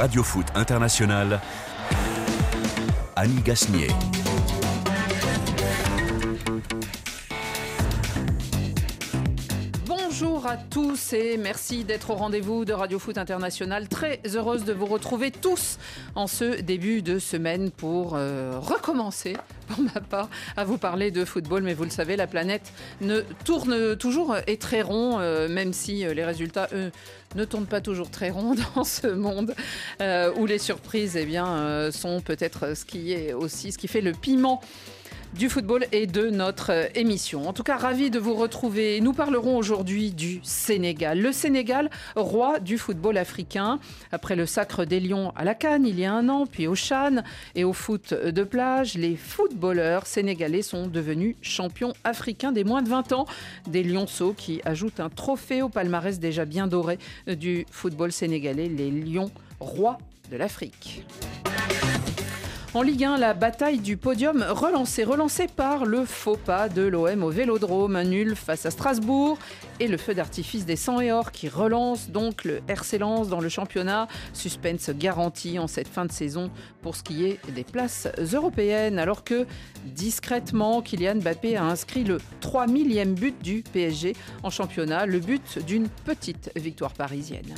Radio Foot International, Annie Gasnier. Bonjour à tous et merci d'être au rendez-vous de Radio Foot International. Très heureuse de vous retrouver tous en ce début de semaine pour euh, recommencer, pour ma part, à vous parler de football. Mais vous le savez, la planète ne tourne toujours et très rond, euh, même si euh, les résultats, ne tournent pas toujours très rond dans ce monde où les surprises eh sont peut-être ce qui est aussi ce qui fait le piment du football et de notre euh, émission. En tout cas, ravi de vous retrouver. Nous parlerons aujourd'hui du Sénégal. Le Sénégal, roi du football africain. Après le sacre des Lions à la Cannes il y a un an, puis au Chan et au foot de plage, les footballeurs sénégalais sont devenus champions africains des moins de 20 ans. Des lionceaux qui ajoutent un trophée au palmarès déjà bien doré du football sénégalais, les Lions rois de l'Afrique. En Ligue 1, la bataille du podium relancée, relancée par le faux pas de l'OM au Vélodrome, nul face à Strasbourg et le feu d'artifice des 100 et or qui relance donc le RC Lens dans le championnat. Suspense garanti en cette fin de saison pour ce qui est des places européennes, alors que discrètement, Kylian Mbappé a inscrit le 3 millième but du PSG en championnat, le but d'une petite victoire parisienne.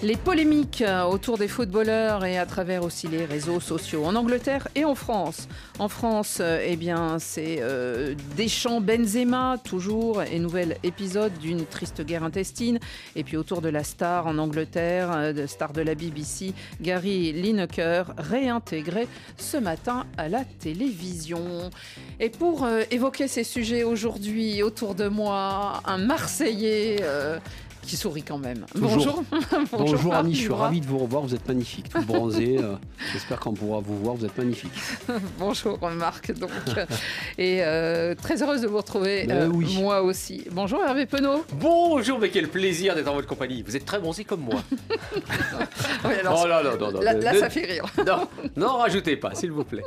Les polémiques euh, autour des footballeurs et à travers aussi les réseaux sociaux en Angleterre et en France. En France, euh, eh bien, c'est euh, Deschamps Benzema toujours et nouvel épisode d'une triste guerre intestine. Et puis autour de la star en Angleterre, de star de la BBC, Gary Lineker, réintégré ce matin à la télévision. Et pour évoquer ces sujets aujourd'hui autour de moi, un Marseillais qui sourit quand même. Bonjour. Bonjour, Annie, je suis ravi de vous revoir. Vous êtes magnifique, tout bronzé. Euh, j'espère qu'on pourra vous voir. Vous êtes magnifique. Bonjour Marc. Donc, et euh, très heureuse de vous retrouver. Ben euh, moi aussi. Bonjour Hervé Penaud. Bonjour, mais quel plaisir d'être en votre compagnie. Vous êtes très bronzé comme moi. oh là, là, non, non, là, ça fait rire. non, non, rajoutez pas, s'il vous plaît.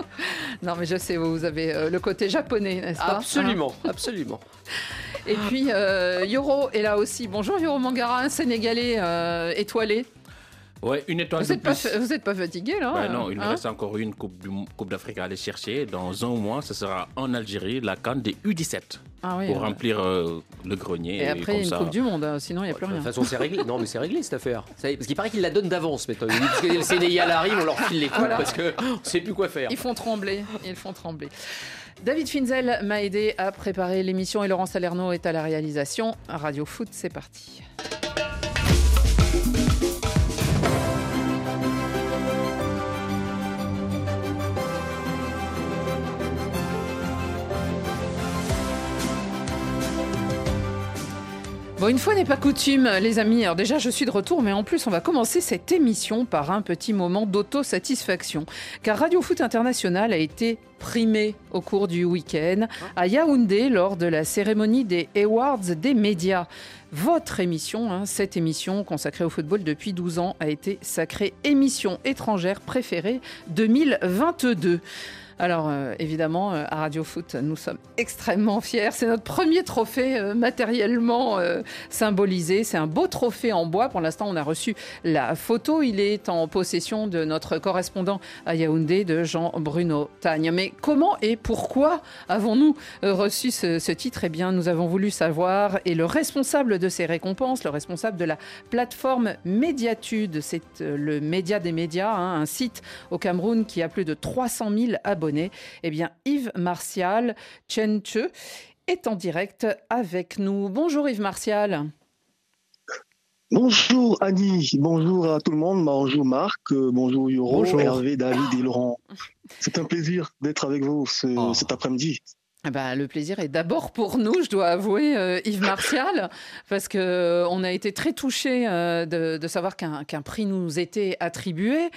Non, mais je sais, vous avez le côté japonais, n'est-ce pas? Absolument, hein? absolument. Et puis euh, Yoro est là aussi. Bonjour Yoro Un Sénégalais euh, étoilé. Ouais, une étoile vous de plus. Pas, vous n'êtes pas fatigué là bah Non, il nous hein reste encore une Coupe, d'Afrique à aller chercher. Dans un mois, ce sera en Algérie, la Cannes des U17. Ah oui, pour remplir euh, le grenier. Et après, une Coupe du Monde, hein, sinon il n'y a plus rien. De toute façon, c'est réglé. Non, mais c'est réglé cette affaire. Parce qu'il paraît qu'il la donne d'avance maintenant. Parce que le Sénégal arrive, on leur file les coups parce qu'on ne sait plus quoi faire. Ils font trembler. Ils font trembler. David Finzel m'a aidé à préparer l'émission et Laurent Salerno est à la réalisation. Radio Foot, c'est parti. Bon, une fois n'est pas coutume, les amis. Alors déjà, je suis de retour, mais en plus, on va commencer cette émission par un petit moment d'autosatisfaction. Car Radio Foot International a été primé au cours du week-end à Yaoundé lors de la cérémonie des Awards des médias. Votre émission, hein, cette émission consacrée au football depuis 12 ans, a été sacrée émission étrangère préférée 2022. Alors euh, évidemment, euh, à Radio Foot, nous sommes extrêmement fiers. C'est notre premier trophée euh, matériellement symbolisé. C'est un beau trophée en bois. Pour l'instant, on a reçu la photo. Il est en possession de notre correspondant à Yaoundé, de Jean-Bruno Tagne. Mais comment et pourquoi avons-nous reçu ce, titre? Eh bien, nous avons voulu savoir. Et le responsable de ces récompenses, le responsable de la plateforme Médiatude, c'est le média des médias, hein, un site au Cameroun qui a plus de 300 000 abonnés eh bien, Yves Martial Chenche est en direct avec nous. Bonjour Yves Martial. Bonjour Annie, bonjour à tout le monde, bonjour Marc, euh, bonjour Yoro, Hervé, David et Laurent. C'est un plaisir d'être avec vous oh. cet après-midi. Eh ben, le plaisir est d'abord pour nous, je dois avouer, euh, Yves Martial, parce que euh, on a été très touchés euh, de, savoir qu'un prix nous était attribué.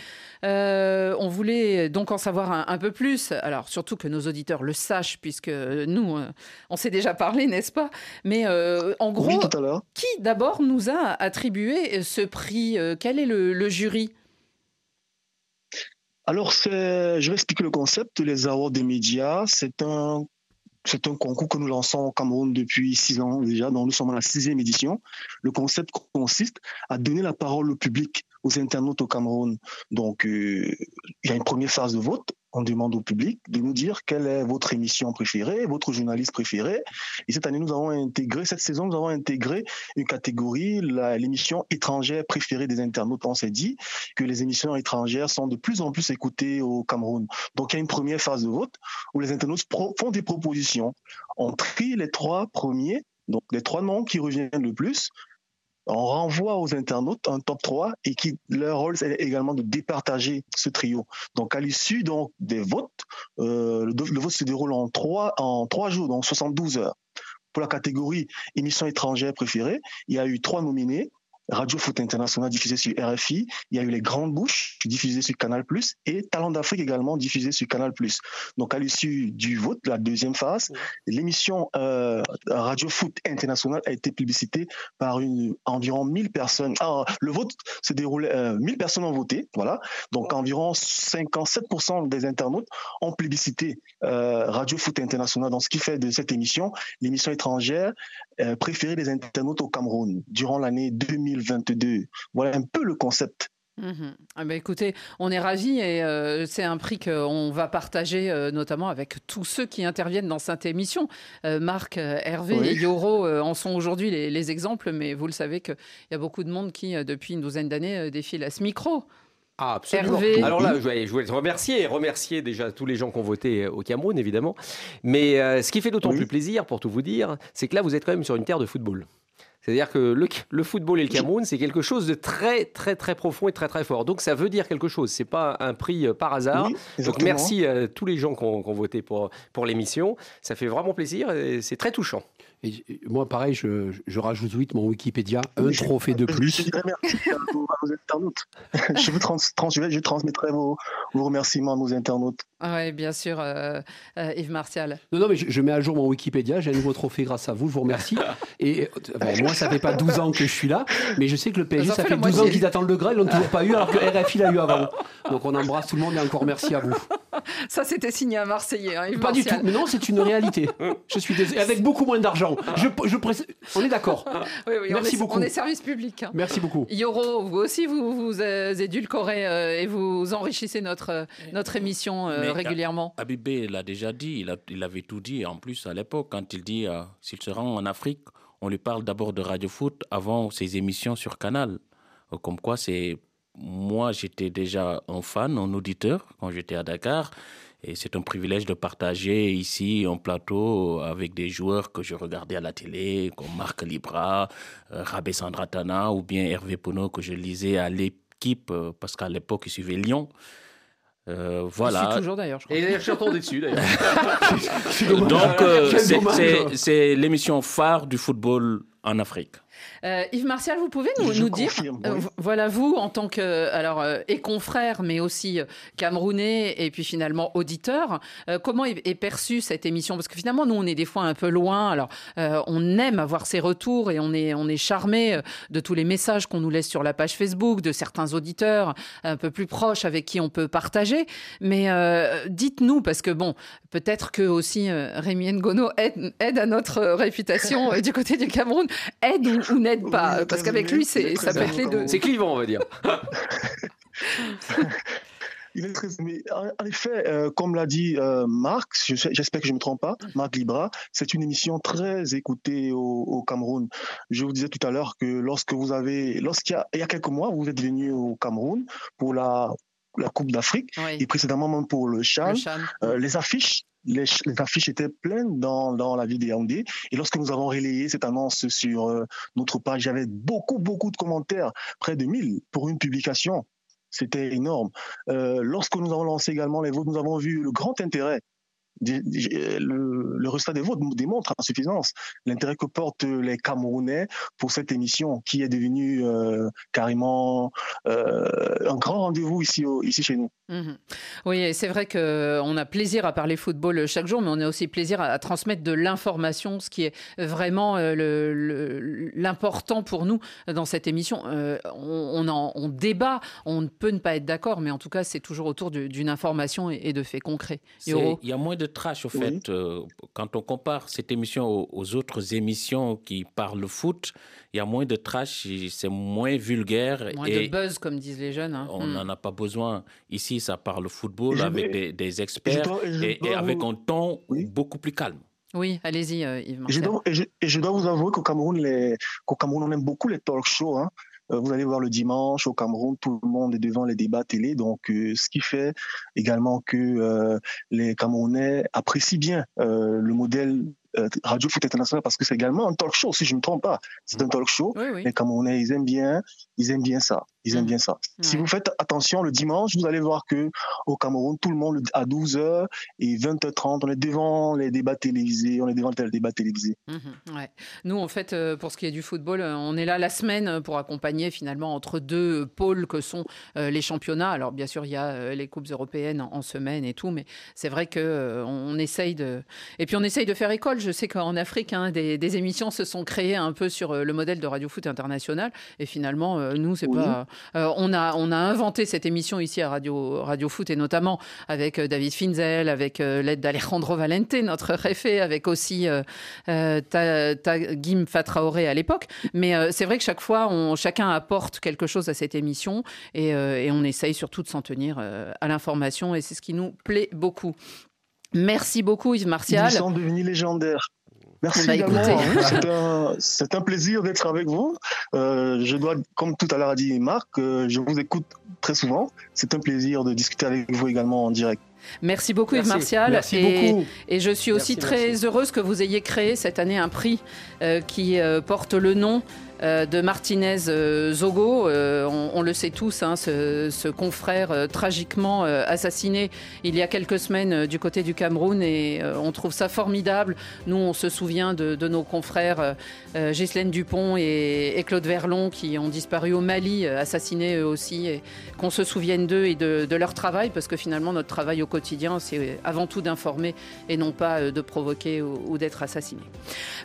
on voulait donc en savoir un, peu plus, alors surtout que nos auditeurs le sachent, puisque nous, on s'est déjà parlé, n'est-ce pas? Mais en gros, qui d'abord nous a attribué ce prix Quel est le, jury? Alors, je vais expliquer le concept. Les awards des médias, c'est un c'est un concours que nous lançons au Cameroun depuis six ans déjà, nous sommes à la sixième édition. Le concept consiste à donner la parole au public aux internautes au Cameroun. Donc, il y a une première phase de vote on demande au public de nous dire quelle est votre émission préférée, votre journaliste préféré. Et cette année, nous avons intégré, cette saison, nous avons intégré une catégorie, l'émission étrangère préférée des internautes. On s'est dit que les émissions étrangères sont de plus en plus écoutées au Cameroun. Donc, il y a une première phase de vote où les internautes font des propositions. On trie les trois premiers, donc les trois noms qui reviennent le plus on renvoie aux internautes un top 3 et qui leur rôle c'est également de départager ce trio. Donc à l'issue donc des votes, euh, le, vote se déroule en trois en trois jours, donc 72 heures. Pour la catégorie émission étrangère préférée, il y a eu trois nominés Radio Foot International diffusé sur RFI, il y a eu Les Grandes Bouches diffusé sur Canal+, et Talent d'Afrique également diffusé sur Canal+. Donc à l'issue du vote, la deuxième phase, l'émission euh, Radio Foot International a été publicitée par une, environ 1000 personnes. Alors, le vote s'est déroulé, euh, 1000 personnes ont voté, voilà. Donc environ 57% des internautes ont publicité euh, Radio Foot International. Donc ce qui fait de cette émission l'émission étrangère euh, préférée des internautes au Cameroun durant l'année 2000 2022. Voilà un peu le concept. Ah bah écoutez, on est ravis et euh, c'est un prix qu'on va partager euh, notamment avec tous ceux qui interviennent dans cette émission. Euh, Marc, Hervé et Yoro en sont aujourd'hui les, exemples, mais vous le savez qu'il y a beaucoup de monde qui, depuis une douzaine d'années, défile à ce micro. Ah, absolument. Alors là, je voulais, te remercier et remercier déjà tous les gens qui ont voté au Cameroun, évidemment. Mais ce qui fait d'autant plus plaisir, pour tout vous dire, c'est que là, vous êtes quand même sur une terre de football. C'est-à-dire que le, football et le Cameroun, c'est quelque chose de très, très, très profond et très, très fort. Donc ça veut dire quelque chose. C'est pas un prix euh, par hasard. Donc merci à tous les gens qui ont, voté pour, pour l'émission. Ça fait vraiment plaisir et c'est très touchant. Et moi, pareil, je, je rajoute vite mon Wikipédia, un trophée de plus. Je merci à vos, internautes. je, vous trans, je transmettrai vos, vos, remerciements à nos internautes. Oui, bien sûr, euh, euh, Yves Martial. Non, non, mais je, mets à jour mon Wikipédia. J'ai un nouveau trophée grâce à vous. Je vous remercie. Et moi, ça fait pas 12 ans que je suis là, mais je sais que le PSG, ça, fait, 12 ans qu'ils attendent le Graal. Ils l'ont toujours pas eu, alors que RFI l'a eu avant. Donc on embrasse tout le monde et encore merci à vous. Ça, c'était signé à Marseillais. Hein, pas du tout. Mais non, c'est une réalité. je suis désolé. Avec beaucoup moins d'argent. Je, je On est d'accord. Oui, oui, Merci on est, beaucoup. On est service public. Hein. Merci beaucoup. Yoro, vous aussi, vous, vous euh, édulcorez euh, et vous enrichissez notre, euh, notre émission régulièrement. Abibé l'a déjà dit, il, il, avait tout dit en plus à l'époque, quand il dit s'il se rend en Afrique, on lui parle d'abord de Radio Foot avant ses émissions sur Canal. Comme quoi, c'est moi, j'étais déjà un fan, un auditeur quand j'étais à Dakar. Et c'est un privilège de partager ici un plateau avec des joueurs que je regardais à la télé, comme Marc Libra, euh, Rabé Sandratana ou bien Hervé Pono que je lisais à l'équipe euh, parce qu'à l'époque il suivait Lyon. Euh, voilà. Je toujours d'ailleurs. Et je suis retourné dessus d'ailleurs. Donc c'est l'émission phare du football en Afrique. Euh, Yves Martial, vous pouvez nous, dire, euh, voilà vous en tant que alors euh, et confrère, mais aussi camerounais et puis finalement auditeur, comment est, perçue cette émission? Parce que finalement nous on est des fois un peu loin. Alors on aime avoir ces retours et on est on est charmé de tous les messages qu'on nous laisse sur la page Facebook, de certains auditeurs un peu plus proches avec qui on peut partager. Mais dites-nous parce que bon peut-être que aussi Rémi Ngono aide, aide, à notre réputation du côté du Cameroun, aide ou ou n'aide pas Parce qu'avec lui, c'est, ça peut être les deux. C'est clivant, on va dire. Il est très, mais en effet, euh, comme l'a dit euh, Marc, j'espère que je ne me trompe pas, Marc Libra, c'est une émission très écoutée au, Cameroun. Je vous disais tout à l'heure que lorsque vous avez, lorsqu'il y a, il y a quelques mois, vous êtes venu au Cameroun pour la, la Coupe d'Afrique et précédemment même pour le Chan, euh, les affiches les, affiches étaient pleines dans, dans la ville Yaoundé. Et lorsque nous avons relayé cette annonce sur euh, notre page, avait beaucoup, beaucoup de commentaires, près de 1000 pour une publication. C'était énorme. Euh, lorsque nous avons lancé également les votes, nous avons vu le grand intérêt le, le, résultat des votes démontre en suffisance l'intérêt que portent les Camerounais pour cette émission qui est devenue euh, carrément euh, un grand rendez-vous ici, ici chez nous. Mhm. Oui, c'est vrai qu'on a plaisir à parler football chaque jour, mais on a aussi plaisir à, transmettre de l'information, ce qui est vraiment euh, l'important pour nous dans cette émission. on, en, on, débat, on ne peut ne pas être d'accord, mais en tout cas, c'est toujours autour d'une information et, de faits concrets. Il y a moins de de trash, au fait. Euh, quand on compare cette émission aux, autres émissions qui parlent foot, il y a moins de trash, c'est moins vulgaire. Moins et de buzz, comme disent les jeunes. Hein. On hmm. n'en a pas besoin. Ici, ça parle football avec des, experts et, avec un ton beaucoup plus calme. Oui, allez-y, euh, Yves. Et je, dois vous avouer qu'au Cameroun, les, Cameroun, on aime beaucoup les talk shows. Hein. Euh, vous allez voir le dimanche au Cameroun, tout le monde est devant les débats télé. Donc, euh, ce qui fait également que euh, les Camerounais apprécient bien le modèle Radio Foot International parce que c'est également un talk show, si je ne me trompe pas. C'est un talk show. Les Camerounais, ils aiment bien, ils aiment bien ça. Ils aiment mm. bien ça. Si vous faites attention le dimanche, vous allez voir que au Cameroun, tout le monde à 12h et 20h30, on est devant les débats télévisés, on est devant les débats télévisés. Mm-hmm. ouais. Nous, en fait, euh, pour ce qui est du football, euh, on est là la semaine pour accompagner finalement entre deux pôles que sont euh, les championnats. Alors, bien sûr, il y a les coupes européennes en, semaine et tout, mais c'est vrai que on essaye de et puis on essaye de faire école. Je sais qu'en Afrique, hein, des, des, émissions se sont créées un peu sur le modèle de Radio Foot International, et finalement, nous, c'est pas euh, on, a, on a inventé cette émission ici à Radio, Radio Foot et notamment avec euh, David Finzel, avec euh, l'aide d'Alejandro Valente, notre réfé, avec aussi Tagim Fatraoré à l'époque. Mais c'est vrai que chaque fois, on, chacun apporte quelque chose à cette émission et, et on essaye surtout de s'en tenir à l'information et c'est ce qui nous plaît beaucoup. Merci beaucoup Yves Martial. Ils sont devenus légendaires. Merci bah, également. C'est un, plaisir d'être avec vous. Euh, je dois, comme tout à l'heure a dit Marc, euh, je vous écoute très souvent. C'est un plaisir de discuter avec vous également en direct. Merci beaucoup Yves Martial. Merci et, beaucoup. et je suis aussi très heureuse que vous ayez créé cette année un prix euh, qui porte le nom de Martinez euh, Zogo. Euh, on, le sait tous, hein, ce, confrère tragiquement assassiné il y a quelques semaines du côté du Cameroun et on trouve ça formidable. Nous, on se souvient de, nos confrères Ghislaine Dupont et, Claude Verlon qui ont disparu au Mali, assassinés eux aussi, et qu'on se souvienne d'eux et de, leur travail parce que finalement, notre travail au quotidien, c'est avant tout d'informer et non pas de provoquer ou, d'être assassiné.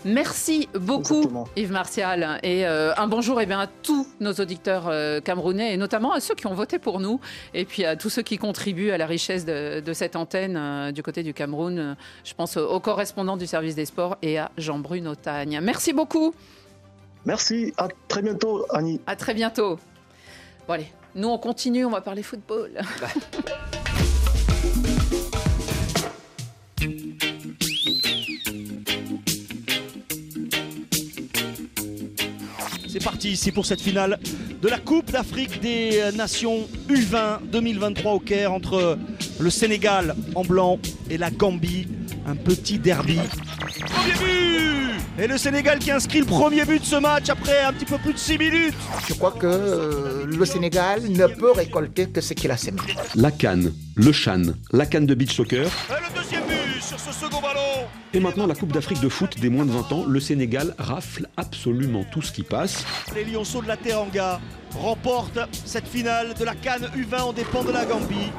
Merci beaucoup, Yves Martial. Et euh, un bonjour eh bien, à tous nos auditeurs euh, camerounais et notamment à ceux qui ont voté pour nous et puis à tous ceux qui contribuent à la richesse de, cette antenne euh, du côté du Cameroun. Je pense aux correspondants du service des sports et à Jean-Bruno Tagne. Merci beaucoup. Merci. À très bientôt, Annie. À très bientôt. Bon, allez, nous on continue, on va parler football. C'est parti ici pour cette finale de la Coupe d'Afrique des Nations U20 2023 au Caire entre le Sénégal en blanc et la Gambie. Un petit derby. Premier but Et le Sénégal qui inscrit le premier but de ce match après un petit peu plus de 6 minutes. Je crois que euh, le Sénégal ne peut récolter que ce qu'il a semé. La canne, le chan, la canne de beach soccer. Et le deuxième but sur ce second ballon. Et maintenant, la Coupe d'Afrique de foot des moins de 20 ans, le Sénégal rafle absolument tout ce qui passe. Les Lionceaux de la Teranga remportent cette finale de la Cannes U20 en dépend de la Gambie.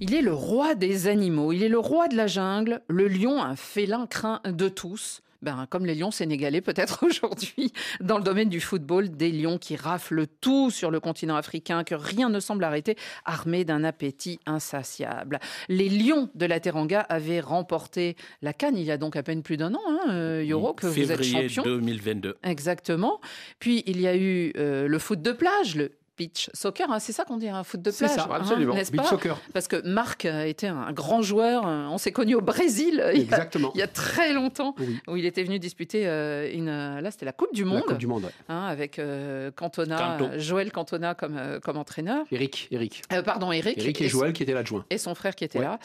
Il est le roi des animaux, il est le roi de la jungle, le lion, un félin craint de tous ben, comme les lions sénégalais peut-être aujourd'hui dans le domaine du football, des lions qui raflent tout sur le continent africain, que rien ne semble arrêter, armés d'un appétit insatiable. Les lions de la Teranga avaient remporté la Cannes il y a donc à peine plus d'un an, hein, euh, Yoro, que vous êtes champion. 2022. Exactement. Puis il y a eu euh, le foot de plage, le beach soccer, hein, c'est ça qu'on dit, un foot de plage. C'est ça, hein, absolument. n'est-ce pas soccer. Parce que Marc a été un grand joueur. Euh, on s'est connu au Brésil il y, a, il y a, très longtemps, où il était venu disputer euh, une. Là, c'était la Coupe du Monde. La Coupe du Monde, hein, avec euh, Cantona, Joël Cantona comme, comme entraîneur. Eric, Eric. pardon, Eric. Eric et, Joël qui étaient l'adjoint. Et son frère qui était là.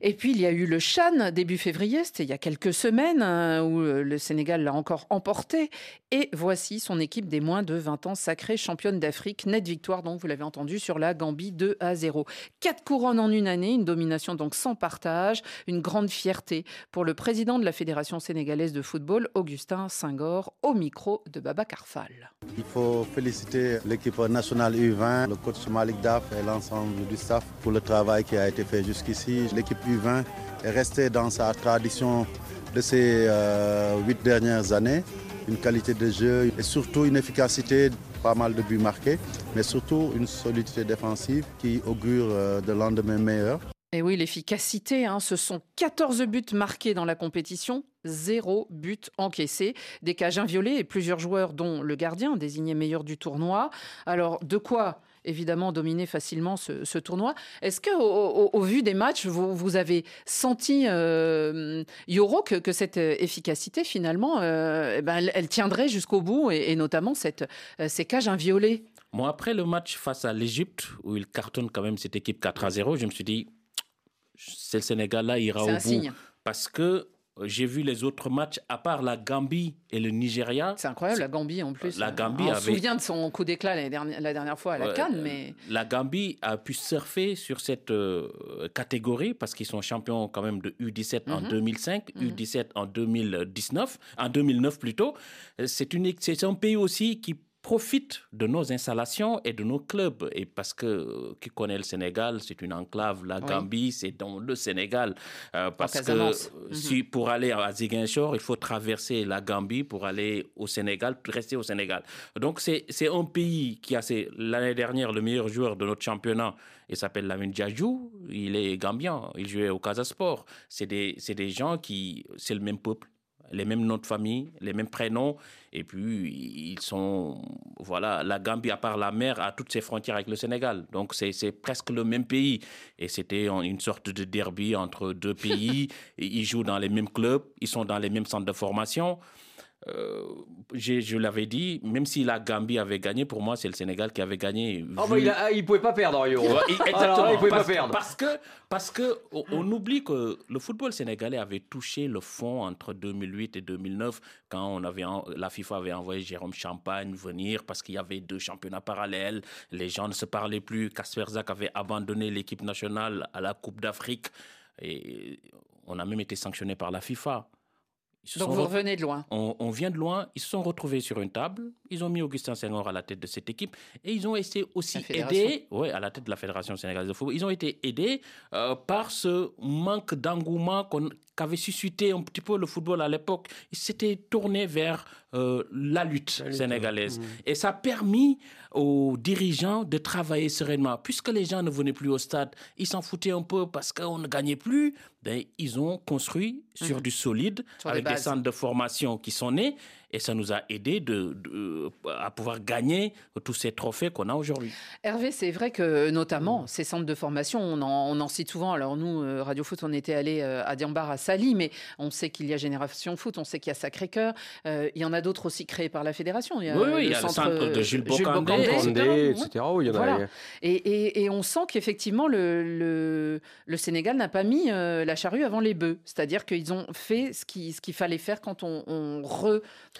Et puis il y a eu le Chan début février, c'était il y a quelques semaines, hein, où le Sénégal l'a encore emporté. Et voici son équipe des moins de 20 ans sacrée championne d'Afrique. Nette victoire, donc vous l'avez entendu, sur la Gambie 2 à 0. Quatre couronnes en une année, une domination donc sans partage, une grande fierté pour le président de la Fédération sénégalaise de football, Augustin Senghor, au micro de Baba Carfal. Il faut féliciter l'équipe nationale U20, le coach Malik Daf et l'ensemble du staff pour le travail qui a été fait jusqu'ici. L'équipe U20 est restée dans sa tradition de ces euh, huit dernières années une qualité de jeu et surtout une efficacité pas mal de buts marqués, mais surtout une solidité défensive qui augure de lendemain meilleur. Et oui, l'efficacité, hein, ce sont 14 buts marqués dans la compétition, zéro but encaissé, des cages inviolées et plusieurs joueurs, dont le gardien, désigné meilleur du tournoi. Alors, de quoi évidemment dominer facilement ce, tournoi. Est-ce que, au, vu des matchs, vous, avez senti, euh, Yoro, que, cette efficacité, finalement, euh, eh ben, elle, tiendrait jusqu'au bout, et, notamment cette, euh, ces cages inviolées? Moi, après le match face à l'Égypte, où il cartonne quand même cette équipe 4 à 0, je me suis dit, c'est le Sénégal là, ira au bout. Signe. Parce que j'ai vu les autres matchs, à part la Gambie et le Nigeria. C'est incroyable, la Gambie en plus. La Gambie On se souvient de son coup d'éclat la dernière, la dernière fois à la Cannes, mais... La Gambie a pu surfer sur cette euh, catégorie parce qu'ils sont champions quand même de U17 en 2005, mhm. U17 en 2019, en 2009 plutôt. C'est un pays aussi qui profite de nos installations et de nos clubs. Et parce que euh, qui connaît le Sénégal, c'est une enclave. La Gambie, c'est dans le Sénégal. Euh, parce que mhm. si pour aller à Ziguinchor, il faut traverser la Gambie pour aller au Sénégal, rester au Sénégal. Donc c'est un pays qui a l'année dernière le meilleur joueur de notre championnat. Il s'appelle Lamine Djadjou. Il est gambien. Il jouait au Casa Sport. C'est des, des gens qui, c'est le même peuple les mêmes noms de famille, les mêmes prénoms. Et puis, ils sont. Voilà, la Gambie, à part la mer, a toutes ses frontières avec le Sénégal. Donc, c'est presque le même pays. Et c'était une sorte de derby entre deux pays. ils jouent dans les mêmes clubs, ils sont dans les mêmes centres de formation. Euh, je l'avais dit, même si la Gambie avait gagné, pour moi, c'est le Sénégal qui avait gagné. Oh, bah, il, ne pouvait pas perdre, Exactement. il pouvait pas perdre. Parce que, parce que on, oublie que le football sénégalais avait touché le fond entre 2008 et 2009, quand on avait, la FIFA avait envoyé Jérôme Champagne venir parce qu'il y avait deux championnats parallèles. Les gens ne se parlaient plus. Kasper Zak avait abandonné l'équipe nationale à la Coupe d'Afrique. Et on a même été sanctionné par la FIFA. Donc vous revenez de loin. On, vient de loin. Ils se sont retrouvés sur une table. Ils ont mis Augustin Senghor à la tête de cette équipe et ils ont été aussi aidés, ouais, à la tête de la fédération sénégalaise de football. Ils ont été aidés euh, par ce manque d'engouement qu'avait suscité un petit peu le football à l'époque. Ils s'étaient tournés vers euh, la lutte sénégalaise. Mmh. Et ça a permis aux dirigeants de travailler sereinement. Puisque les gens ne venaient plus au stade, ils s'en foutaient un peu parce qu'on ne gagnait plus. Ben, ils ont construit sur mmh. du solide, avec des centres de formation qui sont nés et ça nous a aidé de, à pouvoir gagner tous ces trophées qu'on a aujourd'hui. Hervé, c'est vrai que notamment ces centres de formation, on en, cite souvent. Alors nous, euh, Radio Foot, on était allé euh, à Diambar, à Sali, mais on sait qu'il y a Génération Foot, on sait qu'il y a Sacré-Cœur. Euh, il y a d'autres aussi créés par la fédération. Il y a oui, il y a le centre de Jules Bocandé, etc. et, on sent qu'effectivement, le, le, Sénégal n'a pas mis la charrue avant les bœufs. C'est-à-dire qu'ils ont fait ce qu'il ce fallait faire quand on, on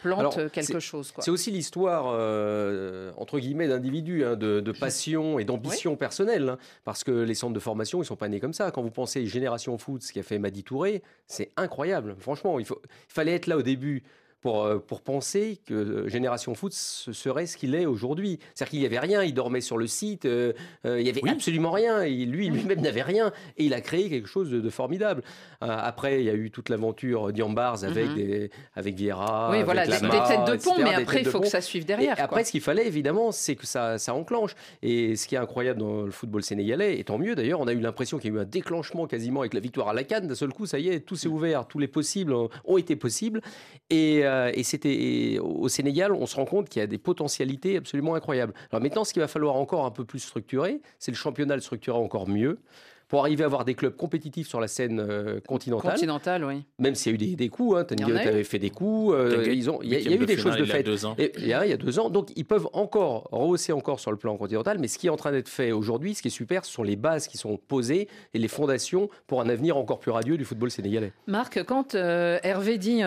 replante quelque chose. C'est aussi l'histoire, euh, entre guillemets, d'individus, hein, de, passion et d'ambition personnelle. Hein, parce que les centres de formation, ils sont pas nés comme ça. Quand vous pensez Génération Foot, ce qu'a fait Madi Touré, c'est incroyable. Franchement, il, faut, il fallait être là au début pour, euh, pour penser que euh, Génération Foot serait ce qu'il est aujourd'hui. C'est-à-dire qu'il n'y avait rien, il dormait sur le site, euh, il n'y avait absolument rien, et lui lui-même n'avait rien, et il a créé quelque chose de, formidable. après, il y a eu toute l'aventure d'Iambars avec, des, avec Vieira. Oui, voilà, des, têtes de pont, mais après, il faut que ça suive derrière. après, ce qu'il fallait, évidemment, c'est que ça, ça enclenche. Et ce qui est incroyable dans le football sénégalais, et tant mieux d'ailleurs, on a eu l'impression qu'il y a eu un déclenchement quasiment avec la victoire à la Cannes. D'un seul coup, ça y est, tout s'est ouvert, tous les possibles ont été possibles. Et euh, et c'était au Sénégal, on se rend compte qu'il y a des potentialités absolument incroyables. Alors maintenant, ce qu'il va falloir encore un peu plus structurer, c'est le championnat le structurer encore mieux pour arriver à avoir des clubs compétitifs sur la scène euh, continentale. Continentale, oui. Même s'il y a eu des, des coups, hein, avait fait des coups, euh, ils ont, il y a, eu des choses de fait. Il y, a, il y a deux ans, donc ils peuvent encore rehausser encore sur le plan continental, mais ce qui est en train d'être fait aujourd'hui, ce qui est super, ce sont les bases qui sont posées et les fondations pour un avenir encore plus radieux du football sénégalais. Marc, quand euh, Hervé dit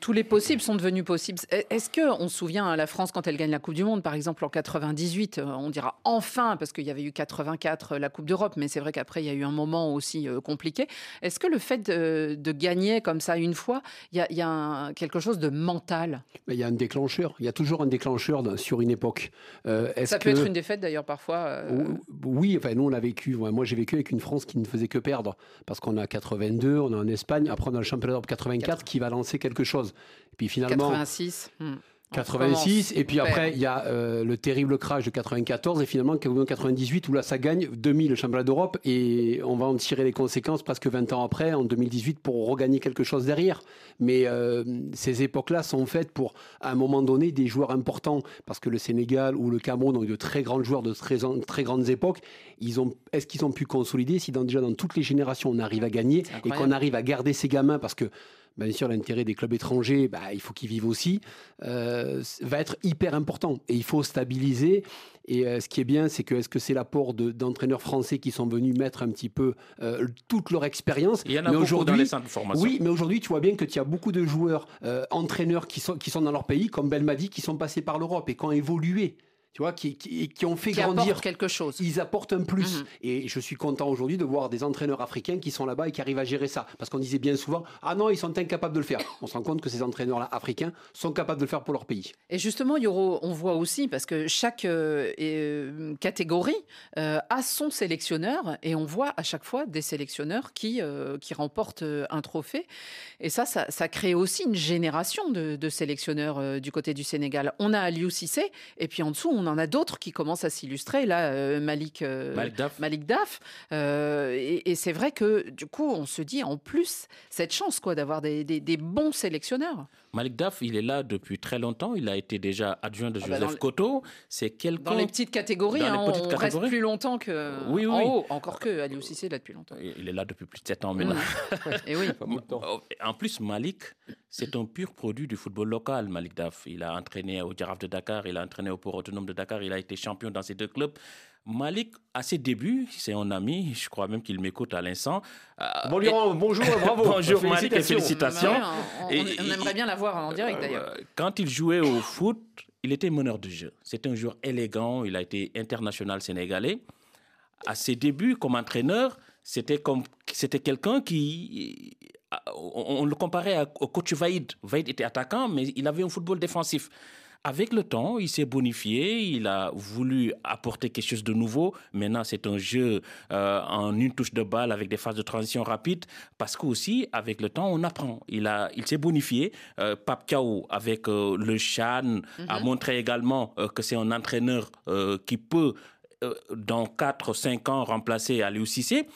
tous les possibles sont devenus possibles, est-ce que on se souvient à la France quand elle gagne la Coupe du Monde, par exemple en 98, on dira enfin parce qu'il y avait eu 84 la Coupe d'Europe, mais c'est vrai qu'après il y a eu un moment aussi euh, compliqué. Est-ce que le fait de, gagner comme ça une fois, il y a, quelque chose de mental? Il y a un déclencheur. Il y a toujours un déclencheur sur une époque. Euh, ça peut être une défaite d'ailleurs parfois. Euh, oui, enfin nous on l'a vécu. Moi j'ai vécu avec une France qui ne faisait que perdre parce qu'on a 82, on a en Espagne, après on a le championnat d'Europe 84 qui va lancer quelque chose. Et puis finalement. 86. 86, et puis après, il y a euh, le terrible crash de 94, et finalement, 98, où là, ça gagne 2000 le championnat d'Europe, et on va en tirer les conséquences presque 20 ans après, en 2018, pour regagner quelque chose derrière. Mais euh, ces époques-là sont faites pour, à un moment donné, des joueurs importants, parce que le Sénégal ou le Cameroun ont eu de très grands joueurs de très, très grandes époques. Ils ont, est-ce qu'ils ont pu consolider si dans, déjà dans toutes les générations on arrive à gagner et qu'on arrive à garder ces gamins, parce que bien sûr, l'intérêt des clubs étrangers, bah, il faut qu'ils vivent aussi, euh, va être hyper important. Et il faut stabiliser. Et euh, ce qui est bien, c'est que est-ce que c'est l'apport d'entraîneurs français qui sont venus mettre un petit peu euh, toute leur expérience? Il y en a mais beaucoup dans les centres de formation. Oui, mais aujourd'hui, tu vois bien que tu as beaucoup de joueurs, entraîneurs qui sont, qui sont dans leur pays, comme Belmadi, qui sont passés par l'Europe et qui ont évolué tu vois, qui, qui, ont fait grandir quelque chose. Ils apportent un plus. Mhm. Et je suis content aujourd'hui de voir des entraîneurs africains qui sont là-bas et qui arrivent à gérer ça. Parce qu'on disait bien souvent, ah non, ils sont incapables de le faire. On se rend compte que ces entraîneurs-là africains sont capables de le faire pour leur pays. Et justement, Yoro, on voit aussi, parce que chaque euh, euh, catégorie euh, a son sélectionneur, et on voit à chaque fois des sélectionneurs qui, qui remportent un trophée. Et ça, ça, crée aussi une génération de, de sélectionneurs du côté du Sénégal. On a Aliou Cissé, et puis en dessous, on en a d'autres qui commencent à s'illustrer. Là, euh, Malik, euh, Malik Daf. Euh, et, c'est vrai que du coup, on se dit en plus cette chance quoi d'avoir des, bons sélectionneurs. Malik Daf, il est là depuis très longtemps. Il a été déjà adjoint de ah bah Joseph Koto. C'est quelqu'un dans les petites catégories. Hein, on reste plus longtemps que oui, oui. en haut. Encore que Ali Cissé est là depuis longtemps. Il est là depuis plus de 7 ans maintenant. et oui. en plus, Malik, c'est un pur produit du football local. Malik Daf, il a entraîné au Giraffe de Dakar, il a entraîné au Port Autonome de Dakar, il a été champion dans ces deux clubs. Malik, à ses débuts, c'est un ami, je crois même qu'il m'écoute à l'instant. Euh, bon, bonjour, bravo. bonjour Malik et félicitations. on, aimerait bien l'avoir en direct euh, d'ailleurs. Quand il jouait au foot, il était meneur de jeu. C'était un joueur élégant, il a été international sénégalais. À ses débuts comme entraîneur, c'était comme c'était quelqu'un qui on, le comparait au coach Vaïd. Vaïd était attaquant, mais il avait un football défensif. Avec le temps, il s'est bonifié, il a voulu apporter quelque chose de nouveau. Maintenant, c'est un jeu euh, en une touche de balle avec des phases de transition rapides, parce qu'aussi, avec le temps, on apprend. Il, a, il s'est bonifié. Euh, Pape Kao, avec euh, le Chan, a mhm. montré également que c'est un entraîneur qui peut dans 4-5 ans remplacer Aliou Cissé,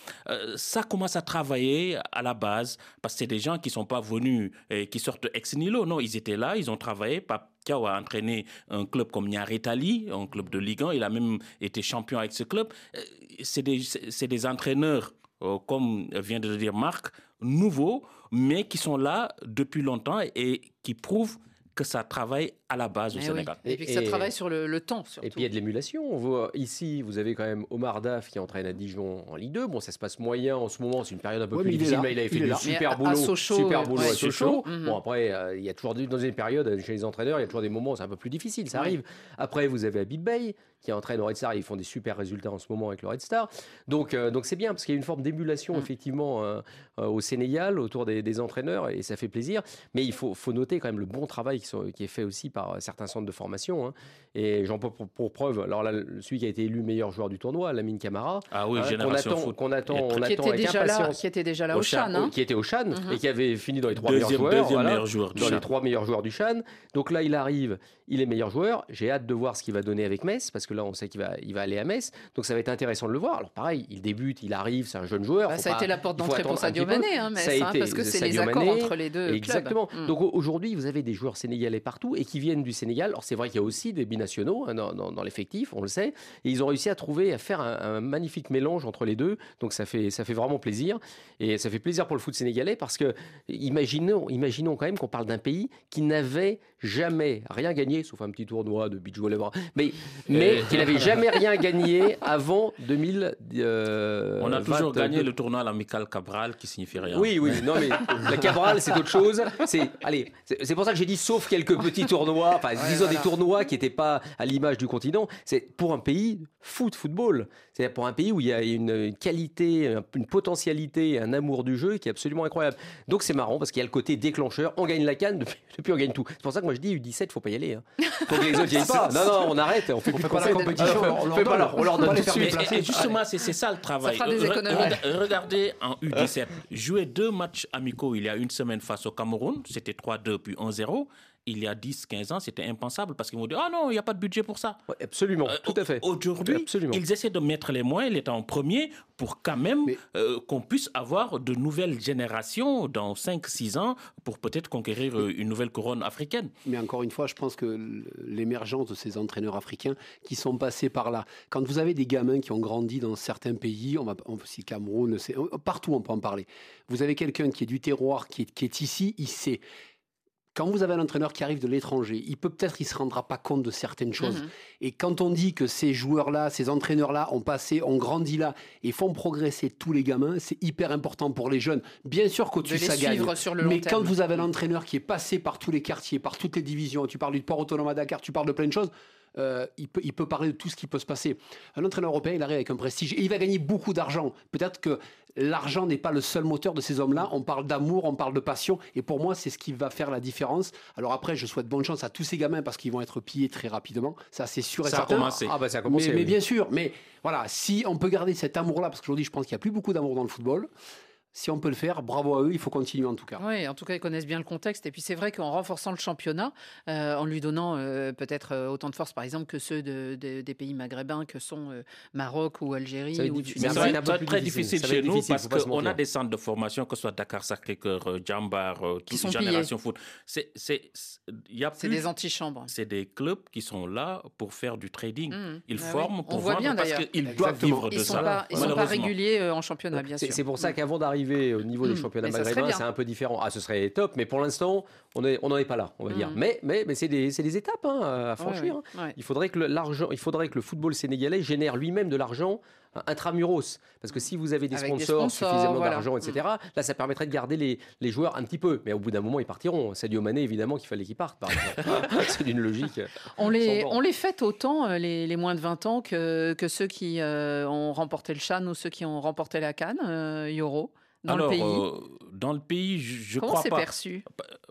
ça commence à travailler à la base parce que c'est des gens qui sont pas venus et qui sortent ex nihilo. Non, ils étaient là, ils ont travaillé. Pape Kiao a entraîné un club comme Niaritali, un club de Ligue 1. Il a même été champion avec ce club. Euh, c'est des, des, entraîneurs, euh, comme vient de le dire Marc, nouveaux, mais qui sont là depuis longtemps et qui prouvent que ça travaille à la base au eh Sénégal. Et, puis que ça travaille sur le, temps. Et puis il y a de l'émulation. On voit ici, vous avez quand même Omar Daf qui entraîne à Dijon en Ligue 2. Bon, ça se passe moyen en ce moment, c'est une période un peu plus difficile, mais il avait fait du super boulot, super boulot à Sochaux. Mhm. Bon, après, euh, il y a toujours dans une période chez les entraîneurs, il y a toujours des moments où c'est un peu plus difficile, ça arrive. Après, vous avez Abib Bey qui entraîne au Red Star, ils font des super résultats en ce moment avec le Red Star. Donc, euh, donc c'est bien parce qu'il y a une forme d'émulation mm. effectivement euh, au Sénégal autour des, entraîneurs et ça fait plaisir. Mais il faut, faut noter quand même le bon travail qui, sont, qui est fait aussi par certains centres de formation. Hein. Et j'en peux pour, preuve, alors là, celui qui a été élu meilleur joueur du tournoi, Lamine Camara, ah oui, euh, qu'on attend, qu'on attend, on qui attend était déjà là, qui était déjà là au, Chan, hein. qui était au Chan mhm. et qui avait fini dans les trois meilleurs joueurs, meilleur joueur dans les trois meilleurs joueurs du Chan. Donc là, il arrive, il est meilleur joueur. J'ai hâte de voir ce qu'il va donner avec Metz parce que là, on sait qu'il va, il va aller à Metz. Donc ça va être intéressant de le voir. Alors pareil, il débute, il arrive, c'est un jeune joueur. Bah, ça a été la porte d'entrée pour Sadio Mané, hein, Metz, hein, parce que c'est les accords entre les deux Exactement. Mm. Donc aujourd'hui, vous avez des joueurs sénégalais partout et qui viennent du Sénégal. Alors c'est vrai qu'il y a aussi des binationaux dans dans, l'effectif, on le sait. Et ils ont réussi à trouver, à faire un, magnifique mélange entre les deux. Donc ça fait, ça fait vraiment plaisir. Et ça fait plaisir pour le foot sénégalais parce que imaginons, imaginons quand même qu'on parle d'un pays qui n'avait jamais rien gagné, sauf un petit tournoi de beach volleyball, mais, mais qui n'avait jamais rien gagné avant 2000. Euh, on a toujours gagné le tournoi à l'amical Cabral qui signifie rien. Oui, oui, non mais la Cabral c'est autre chose. C'est, allez, c'est pour ça que j'ai dit sauf quelques petits tournois, enfin disons des tournois qui n'étaient pas à l'image du continent. C'est pour un pays foot, football. C'est pour un pays où il y a une qualité, une potentialité, un amour du jeu qui est absolument incroyable. Donc c'est marrant parce qu'il y a le côté déclencheur. On gagne la canne, depuis, on gagne tout. C'est pour ça que moi je dis U17, faut pas y aller. Hein. Faut que les autres y aillent pas. Non, non, on arrête. On fait, on fait pas la compétition. on, fait pas, on leur donne Et, justement, c'est ça le travail. regardez en U17. Jouer deux matchs amicaux il y a une semaine face au Cameroun, c'était 3-2 puis 1-0. Il y a 10, 15 ans, c'était impensable parce qu'ils m'ont dit Ah non, il n'y a pas de budget pour ça. absolument, Euh, tout à fait. Aujourd'hui, ils essaient de mettre les moyens, l'État en premier, pour quand même euh, qu'on puisse avoir de nouvelles générations dans 5, 6 ans pour peut-être conquérir euh, une nouvelle couronne africaine. Mais encore une fois, je pense que l'émergence de ces entraîneurs africains qui sont passés par là, quand vous avez des gamins qui ont grandi dans certains pays, on va, on, si Cameroun, partout on peut en parler, vous avez quelqu'un qui est du terroir, qui est, qui est ici, il sait. Quand vous avez un entraîneur qui arrive de l'étranger, il peut peut-être il se rendra pas compte de certaines choses. Mhm. Et quand on dit que ces joueurs-là, ces entraîneurs-là ont passé, ont grandi là et font progresser tous les gamins, c'est hyper important pour les jeunes. Bien sûr qu'au-dessus ça gagne. sur le Mais terme. quand vous avez un entraîneur qui est passé par tous les quartiers, par toutes les divisions, tu parles du port autonome à Dakar, tu parles de plein de choses. Euh, il, peut, il peut parler de tout ce qui peut se passer. Un entraîneur européen, il arrive avec un prestige et il va gagner beaucoup d'argent. Peut-être que l'argent n'est pas le seul moteur de ces hommes-là. On parle d'amour, on parle de passion. Et pour moi, c'est ce qui va faire la différence. Alors après, je souhaite bonne chance à tous ces gamins parce qu'ils vont être pillés très rapidement. Ça, c'est sûr et Ça a certain. commencé. Ah bah ça a commencé. Mais, mais bien sûr, mais voilà, si on peut garder cet amour-là, parce qu'aujourd'hui, je pense qu'il n'y a plus beaucoup d'amour dans le football. Si on peut le faire, bravo à eux, il faut continuer en tout cas. Oui, en tout cas, ils connaissent bien le contexte. Et puis, c'est vrai qu'en renforçant le championnat, euh, en lui donnant euh, peut-être euh, autant de force, par exemple, que ceux de- de- des pays maghrébins que sont euh, Maroc ou Algérie Ça va être ou Tunisie. ça va être plus très difficile. Ça chez nous difficile, parce qu'on a des centres de formation, que ce soit Dakar Sacré-Cœur, Jambar, euh, Qui toute sont Génération Foot. C'est, c'est, c'est- il y a C'est plus- des antichambres. c'est des clubs qui sont là pour faire du trading. Mmh. Ils Ah oui. forment On pour voit vendre bien, parce d'ailleurs. qu'ils doivent vivre de Ils ne sont, ça. pas, ils sont pas malheureusement. réguliers en championnat, bien sûr. c'est pour ça qu'avant d'arriver au niveau des Mm. championnats maghrébins, c'est un peu différent. Ah, ce serait top, mais pour l'instant, on n'en on n'en est pas là, on va dire. Mm. Mais, mais, mais c'est des, étapes hein, à franchir. Ouais, hein. Il faudrait que l'argent, il faudrait que le football sénégalais génère lui-même de l'argent intramuros. Parce que si vous avez des sponsors, suffisamment voilà. d'argent, etc., là, ça permettrait de garder les, les joueurs un petit peu. Mais au bout d'un moment, ils partiront. Sadio Mané, évidemment, qu'il fallait qu'il parte, par exemple. c'est d'une logique. On les, on les fête autant, euh, les, les moins de 20 ans, que, que ceux qui euh, ont remporté le Chan ou ceux qui ont remporté la Cannes, euh, Yoro, dans Alors, le pays. euh, dans le pays, je, je Comment crois c'est pas. perçu?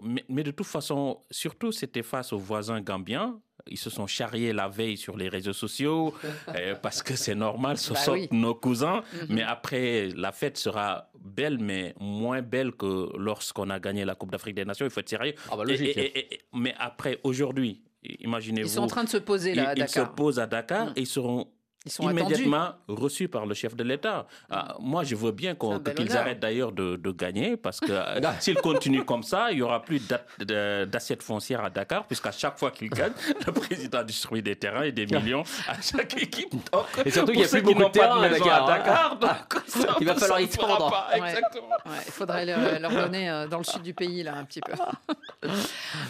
Mais, mais de toute façon, surtout, c'était face aux voisins gambiens. Ils se sont charriés la veille sur les réseaux sociaux euh, parce que c'est normal, ce Bah sont oui. nos cousins. Mhm. Mais après, la fête sera belle, mais moins belle que lorsqu'on a gagné la Coupe d'Afrique des Nations. Il faut être sérieux. Ah bah logique. et- et- et- mais après, aujourd'hui, imaginez-vous. Ils sont en train de se poser là à ils, ils se Dakar. posent à Dakar Mhm. et ils seront Ils sont attendus. immédiatement reçus par le chef de l'État. Ah, moi, je veux bien qu'on- qu'ils arrêtent d'ailleurs de, de gagner parce que euh, s'ils continuent comme ça, il y aura plus d'a- de- d'assiettes foncières à Dakar puisqu'à chaque fois qu'ils gagnent, le président distribue des terrains et des millions à chaque équipe. Donc, Et surtout, il pour y a plus beaucoup de pas terrain à Dakar, hein. Dakar, donc ça Il va falloir y tendre. pas, Ouais. Exactement. Ouais, il faudrait le- leur donner euh, dans le sud du pays, là, un petit peu.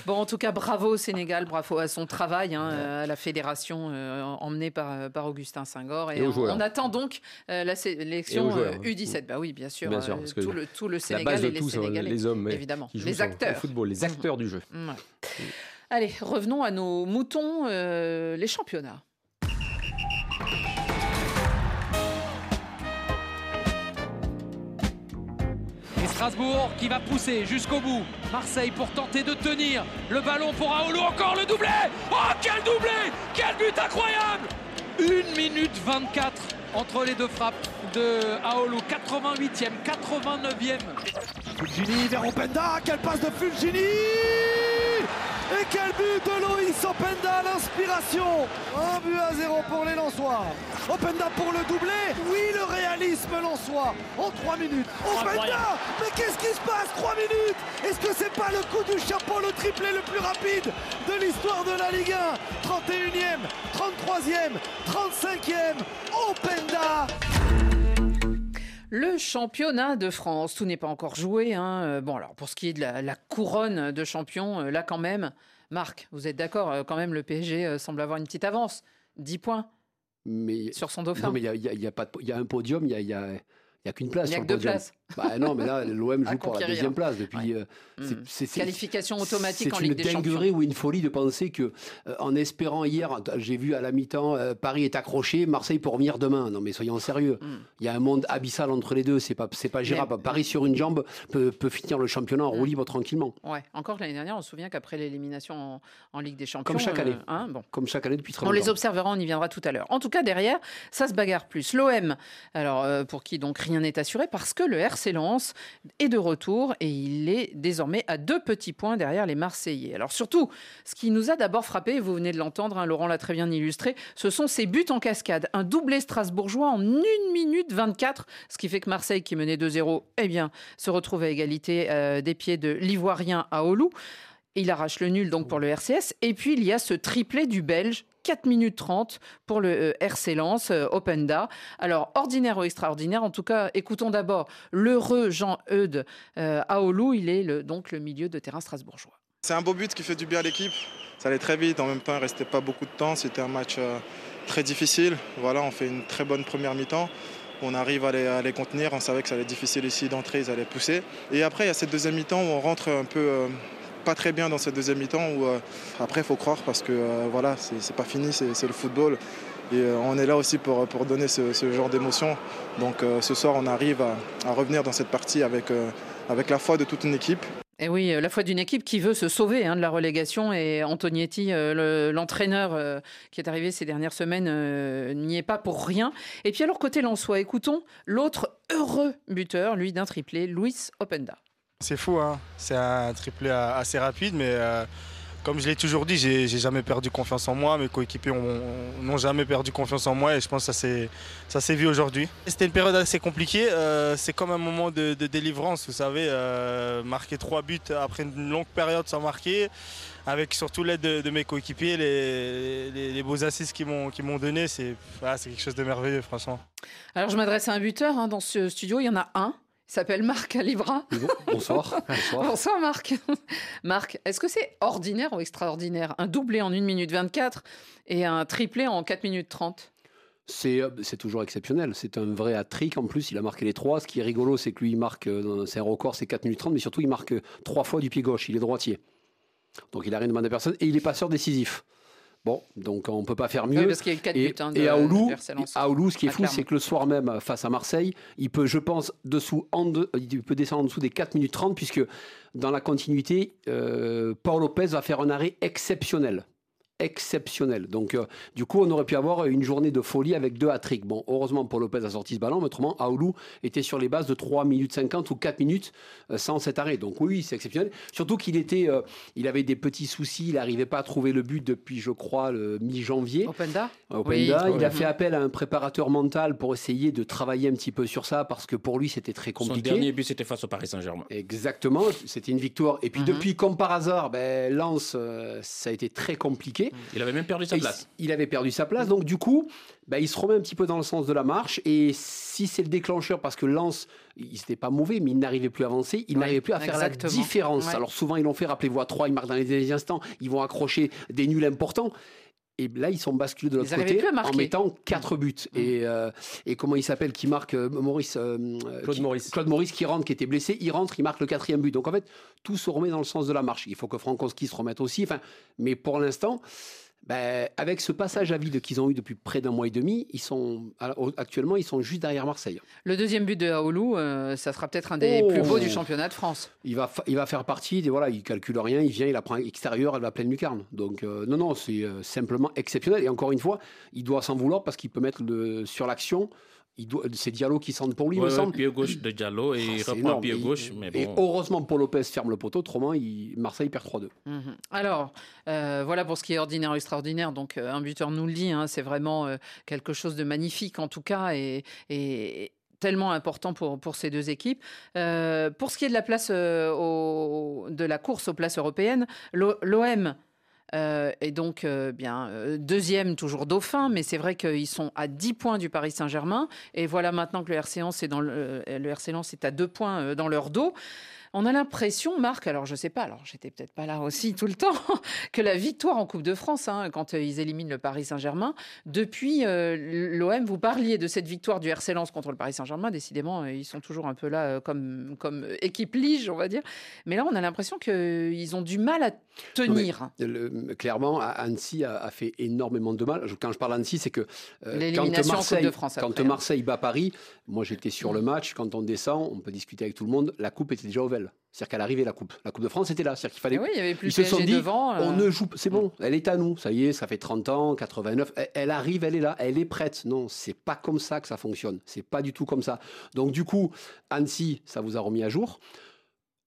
bon, en tout cas, bravo au Sénégal, bravo à son travail, hein, euh, à la fédération euh, emmenée par, par Augustin Senghor. Et, on, attend donc euh, la sé- Et l'élection aux joueurs. euh, U17. Bah oui, bien sûr. Bien sûr, euh, parce que tout, le, tout le La Sénégal base de et les tous, Sénégalais. les hommes évidemment. Les acteurs. football, les acteurs du jeu. Allez, revenons à nos moutons, euh, les championnats. Et Strasbourg qui va pousser jusqu'au bout. Marseille pour tenter de tenir. Le ballon pour Aoulou, encore le doublé Oh, quel doublé Quel but incroyable 1 minute 24 entre les deux frappes de Aoulou. 88e, 89e. Fulgini vers Openda, quelle passe de Fulgini Et quel but de Loïs Openda, l'inspiration Un but à zéro pour les Lensois. Openda pour le doublé, oui le réalisme Lensois. En 3 minutes. Openda Mais qu'est-ce qui se passe? 3 minutes. Est-ce que c'est pas le coup du chapeau, le triplé le plus rapide de l'histoire de la Ligue 1 31e, 33e, 35e, Openda Le championnat de France, tout n'est pas encore joué. hein. Euh, Bon, alors pour ce qui est de la, la couronne de champion, euh, là quand même, Marc, vous êtes d'accord, euh, quand même, le PSG semble avoir une petite avance. 10 points Mais sur son dauphin. non, mais il y a, y y pas de- il y a un podium, il y a, y a- a qu'une place Il n'y a que deux places. Bah non, mais là, l'OM joue pour la deuxième place depuis. euh, Mm. c'est- c'est- c'est- Qualification automatique en C'est Ligue une des Champions. dinguerie ou une folie de penser que, euh, en espérant hier, j'ai vu à la mi-temps, euh, Paris est accroché, Marseille pour revenir demain. Non, mais soyons sérieux. Mm. Il y a un monde abyssal entre les deux. C'est pas, c'est pas gérable. Paris sur une jambe peut, peut finir le championnat en Mm. roue libre tranquillement. Ouais, encore que l'année dernière, on se souvient qu'après l'élimination en, en Ligue des Champions. Comme chaque année. hein, bon. Comme chaque année depuis très On les longtemps. observera, on y viendra tout à l'heure. En tout cas, derrière, ça se bagarre plus. L'OM, alors pour qui donc rien n'est assuré, parce que le RC Lens est de retour et il est désormais à deux petits points derrière les Marseillais. Alors surtout, ce qui nous a d'abord frappé, vous venez de l'entendre, hein, Laurent l'a très bien illustré, ce sont ses buts en cascade. Un doublé strasbourgeois en 1 minute 24, ce qui fait que Marseille, qui menait 2-0, eh bien, se retrouve à égalité euh, des pieds de l'Ivoirien à Oulu. Il arrache le nul donc pour le RCS. Et puis il y a ce triplé du Belge 4 minutes 30 pour le euh, RC Lens euh, Openda. Alors, ordinaire ou extraordinaire, en tout cas, écoutons d'abord l'heureux Jean-Eudes euh, Aoulou. Il est le, donc le milieu de terrain strasbourgeois. C'est un beau but qui fait du bien à l'équipe. Ça allait très vite. En même temps, il ne restait pas beaucoup de temps. C'était un match très difficile. Voilà, on fait une très bonne première mi-temps. On arrive à les, contenir. On savait que ça allait être difficile ici d'entrer. Ils allaient pousser. Et après, il y a cette deuxième mi-temps où on rentre un peu pas très bien dans cette deuxième mi-temps où euh, après il faut croire parce que euh, voilà c'est pas fini, c'est le football et euh, on est là aussi pour, pour donner ce, genre d'émotion. Donc ce soir on arrive à, revenir dans cette partie avec, avec la foi de toute une équipe. Et oui, la foi d'une équipe qui veut se sauver hein, de la relégation et Antonietti, l'entraîneur qui est arrivé ces dernières semaines, n'y est pas pour rien. Et puis alors côté Lensois, écoutons l'autre heureux buteur, lui d'un triplé, Luis Openda. C'est fou, hein. c'est un triplé assez rapide, mais euh, comme je l'ai toujours dit, j'ai jamais perdu confiance en moi. Mes coéquipiers n'ont jamais perdu confiance en moi et je pense que ça s'est vu aujourd'hui. C'était une période assez compliquée. Euh, c'est comme un moment de, délivrance, vous savez, euh, marquer trois buts après une longue période sans marquer, avec surtout l'aide de, mes coéquipiers, les, beaux assists qu'ils m'ont donné, c'est quelque chose de merveilleux, franchement. Alors je m'adresse à un buteur hein, dans ce studio, il y en a un s'appelle Marc Alibra. Bonsoir. Bonsoir. Marc. Marc, est-ce que c'est ordinaire ou extraordinaire? Un doublé en 1 minute 24 et un triplé en 4 minutes 30 euh, c'est toujours exceptionnel. C'est un vrai hat-trick. En plus, il a marqué les trois. Ce qui est rigolo, c'est que lui, il marque, euh, c'est un record, c'est 4 minutes 30, mais surtout, il marque trois fois du pied gauche. Il est droitier. Donc, il n'a rien demandé à personne. Et il est passeur décisif. Bon, donc on ne peut pas faire mieux. parce qu'il y a 4 buts, hein, et, à Oulu, ce qui est fou, c'est que le soir même, face à Marseille, il peut, je pense, dessous, en il peut descendre en dessous des 4 minutes 30, puisque dans la continuité, euh, Paul Lopez va faire un arrêt exceptionnel exceptionnel. Donc, euh, du coup, on aurait pu avoir une journée de folie avec deux hat-tricks. Bon, heureusement, Paul Lopez a sorti ce ballon, mais autrement, Aoulou était sur les bases de 3 minutes 50 ou 4 minutes euh, sans cet arrêt. Donc, oui, c'est exceptionnel. Surtout qu'il était, euh, il avait des petits soucis, il n'arrivait pas à trouver le but depuis, je crois, le mi-janvier. Openda? Openda. il a fait appel à un préparateur mental pour essayer de travailler un petit peu sur ça, parce que pour lui, c'était très compliqué. Son dernier but, c'était face au Paris Saint-Germain. Exactement, c'était une victoire. Et puis, mhm. depuis, comme par hasard, ben, Lens, ça a été très compliqué. Il avait même perdu sa place. Il, avait perdu sa place, donc du coup, bah, il se remet un petit peu dans le sens de la marche. Et si c'est le déclencheur, parce que Lance, il n'était pas mauvais, mais il n'arrivait plus à avancer, il n'arrivait plus à faire la différence. Alors souvent, ils l'ont fait, rappelez-vous, à 3, ils marquent dans les instants, ils vont accrocher des nuls importants. Et là, ils sont basculés de l'autre côté en mettant quatre buts. Mmh. Et, euh, et, comment il s'appelle Qui marque euh, Maurice euh, Claude Maurice. Claude Maurice qui rentre, qui était blessé. Il rentre, il marque le quatrième but. Donc en fait, tout se remet dans le sens de la marche. Il faut que Frankowski se remette aussi. Enfin, mais pour l'instant, ben, avec ce passage à vide qu'ils ont eu depuis près d'un mois et demi, ils sont actuellement ils sont juste derrière Marseille. Le deuxième but de Aoulou, euh, ça sera peut-être un des plus beaux du oh. championnat de France. Il va, il va faire partie des voilà, il calcule rien, il vient, il apprend extérieur, elle va pleine lucarne. Donc euh, non non, c'est euh, simplement exceptionnel. Et encore une fois, il doit s'en vouloir parce qu'il peut mettre le, sur l'action c'est Diallo qui centre pour lui, me semble. Pied gauche de Diallo et ah, il reprend pied gauche. Mais Et heureusement, Paul Lopez ferme le poteau, autrement, il... Marseille perd 3-2. Mhm. Alors, euh, voilà pour ce qui est ordinaire ou extraordinaire. Donc, euh, un buteur nous le dit, hein, c'est vraiment euh, quelque chose de magnifique en tout cas. Et, tellement important pour, pour ces deux équipes. pour ce qui est de la place au, de la course aux places européennes, l'OM euh, et donc, euh, bien, euh, deuxième, toujours dauphin, mais c'est vrai qu'ils sont à 10 points du Paris Saint-Germain. Et voilà maintenant que le RC Lens est, le RC Lens est à 2 points dans leur dos. On a l'impression, Marc, alors je sais pas, alors j'étais peut-être pas là aussi tout le temps, que la victoire en Coupe de France, hein, quand euh, ils éliminent le Paris Saint-Germain, depuis euh, l'OM, vous parliez de cette victoire du RC Lens contre le Paris Saint-Germain. Décidément, euh, ils sont toujours un peu là comme, comme équipe lige, on va dire. Mais là, on a l'impression qu'ils ont du mal à tenir. clairement, Annecy a, fait énormément de mal. Quand je parle d'Annecy, c'est que quand Marseille, de France quand Marseille bat Paris, moi j'étais sur le match. Quand on descend, on peut discuter avec tout le monde. La coupe était déjà au C'est-à-dire qu'à l'arrivée, la coupe, la coupe de France était là. C'est-à-dire qu'il fallait. oui, il y avait plus ils se sont dit, devant, on ne joue, c'est bon, elle est à nous. Ça y est, ça fait 30 ans, 89. Elle, elle, arrive, elle est là, elle est prête. Non, c'est pas comme ça que ça fonctionne. C'est pas du tout comme ça. Donc du coup, Annecy, ça vous a remis à jour.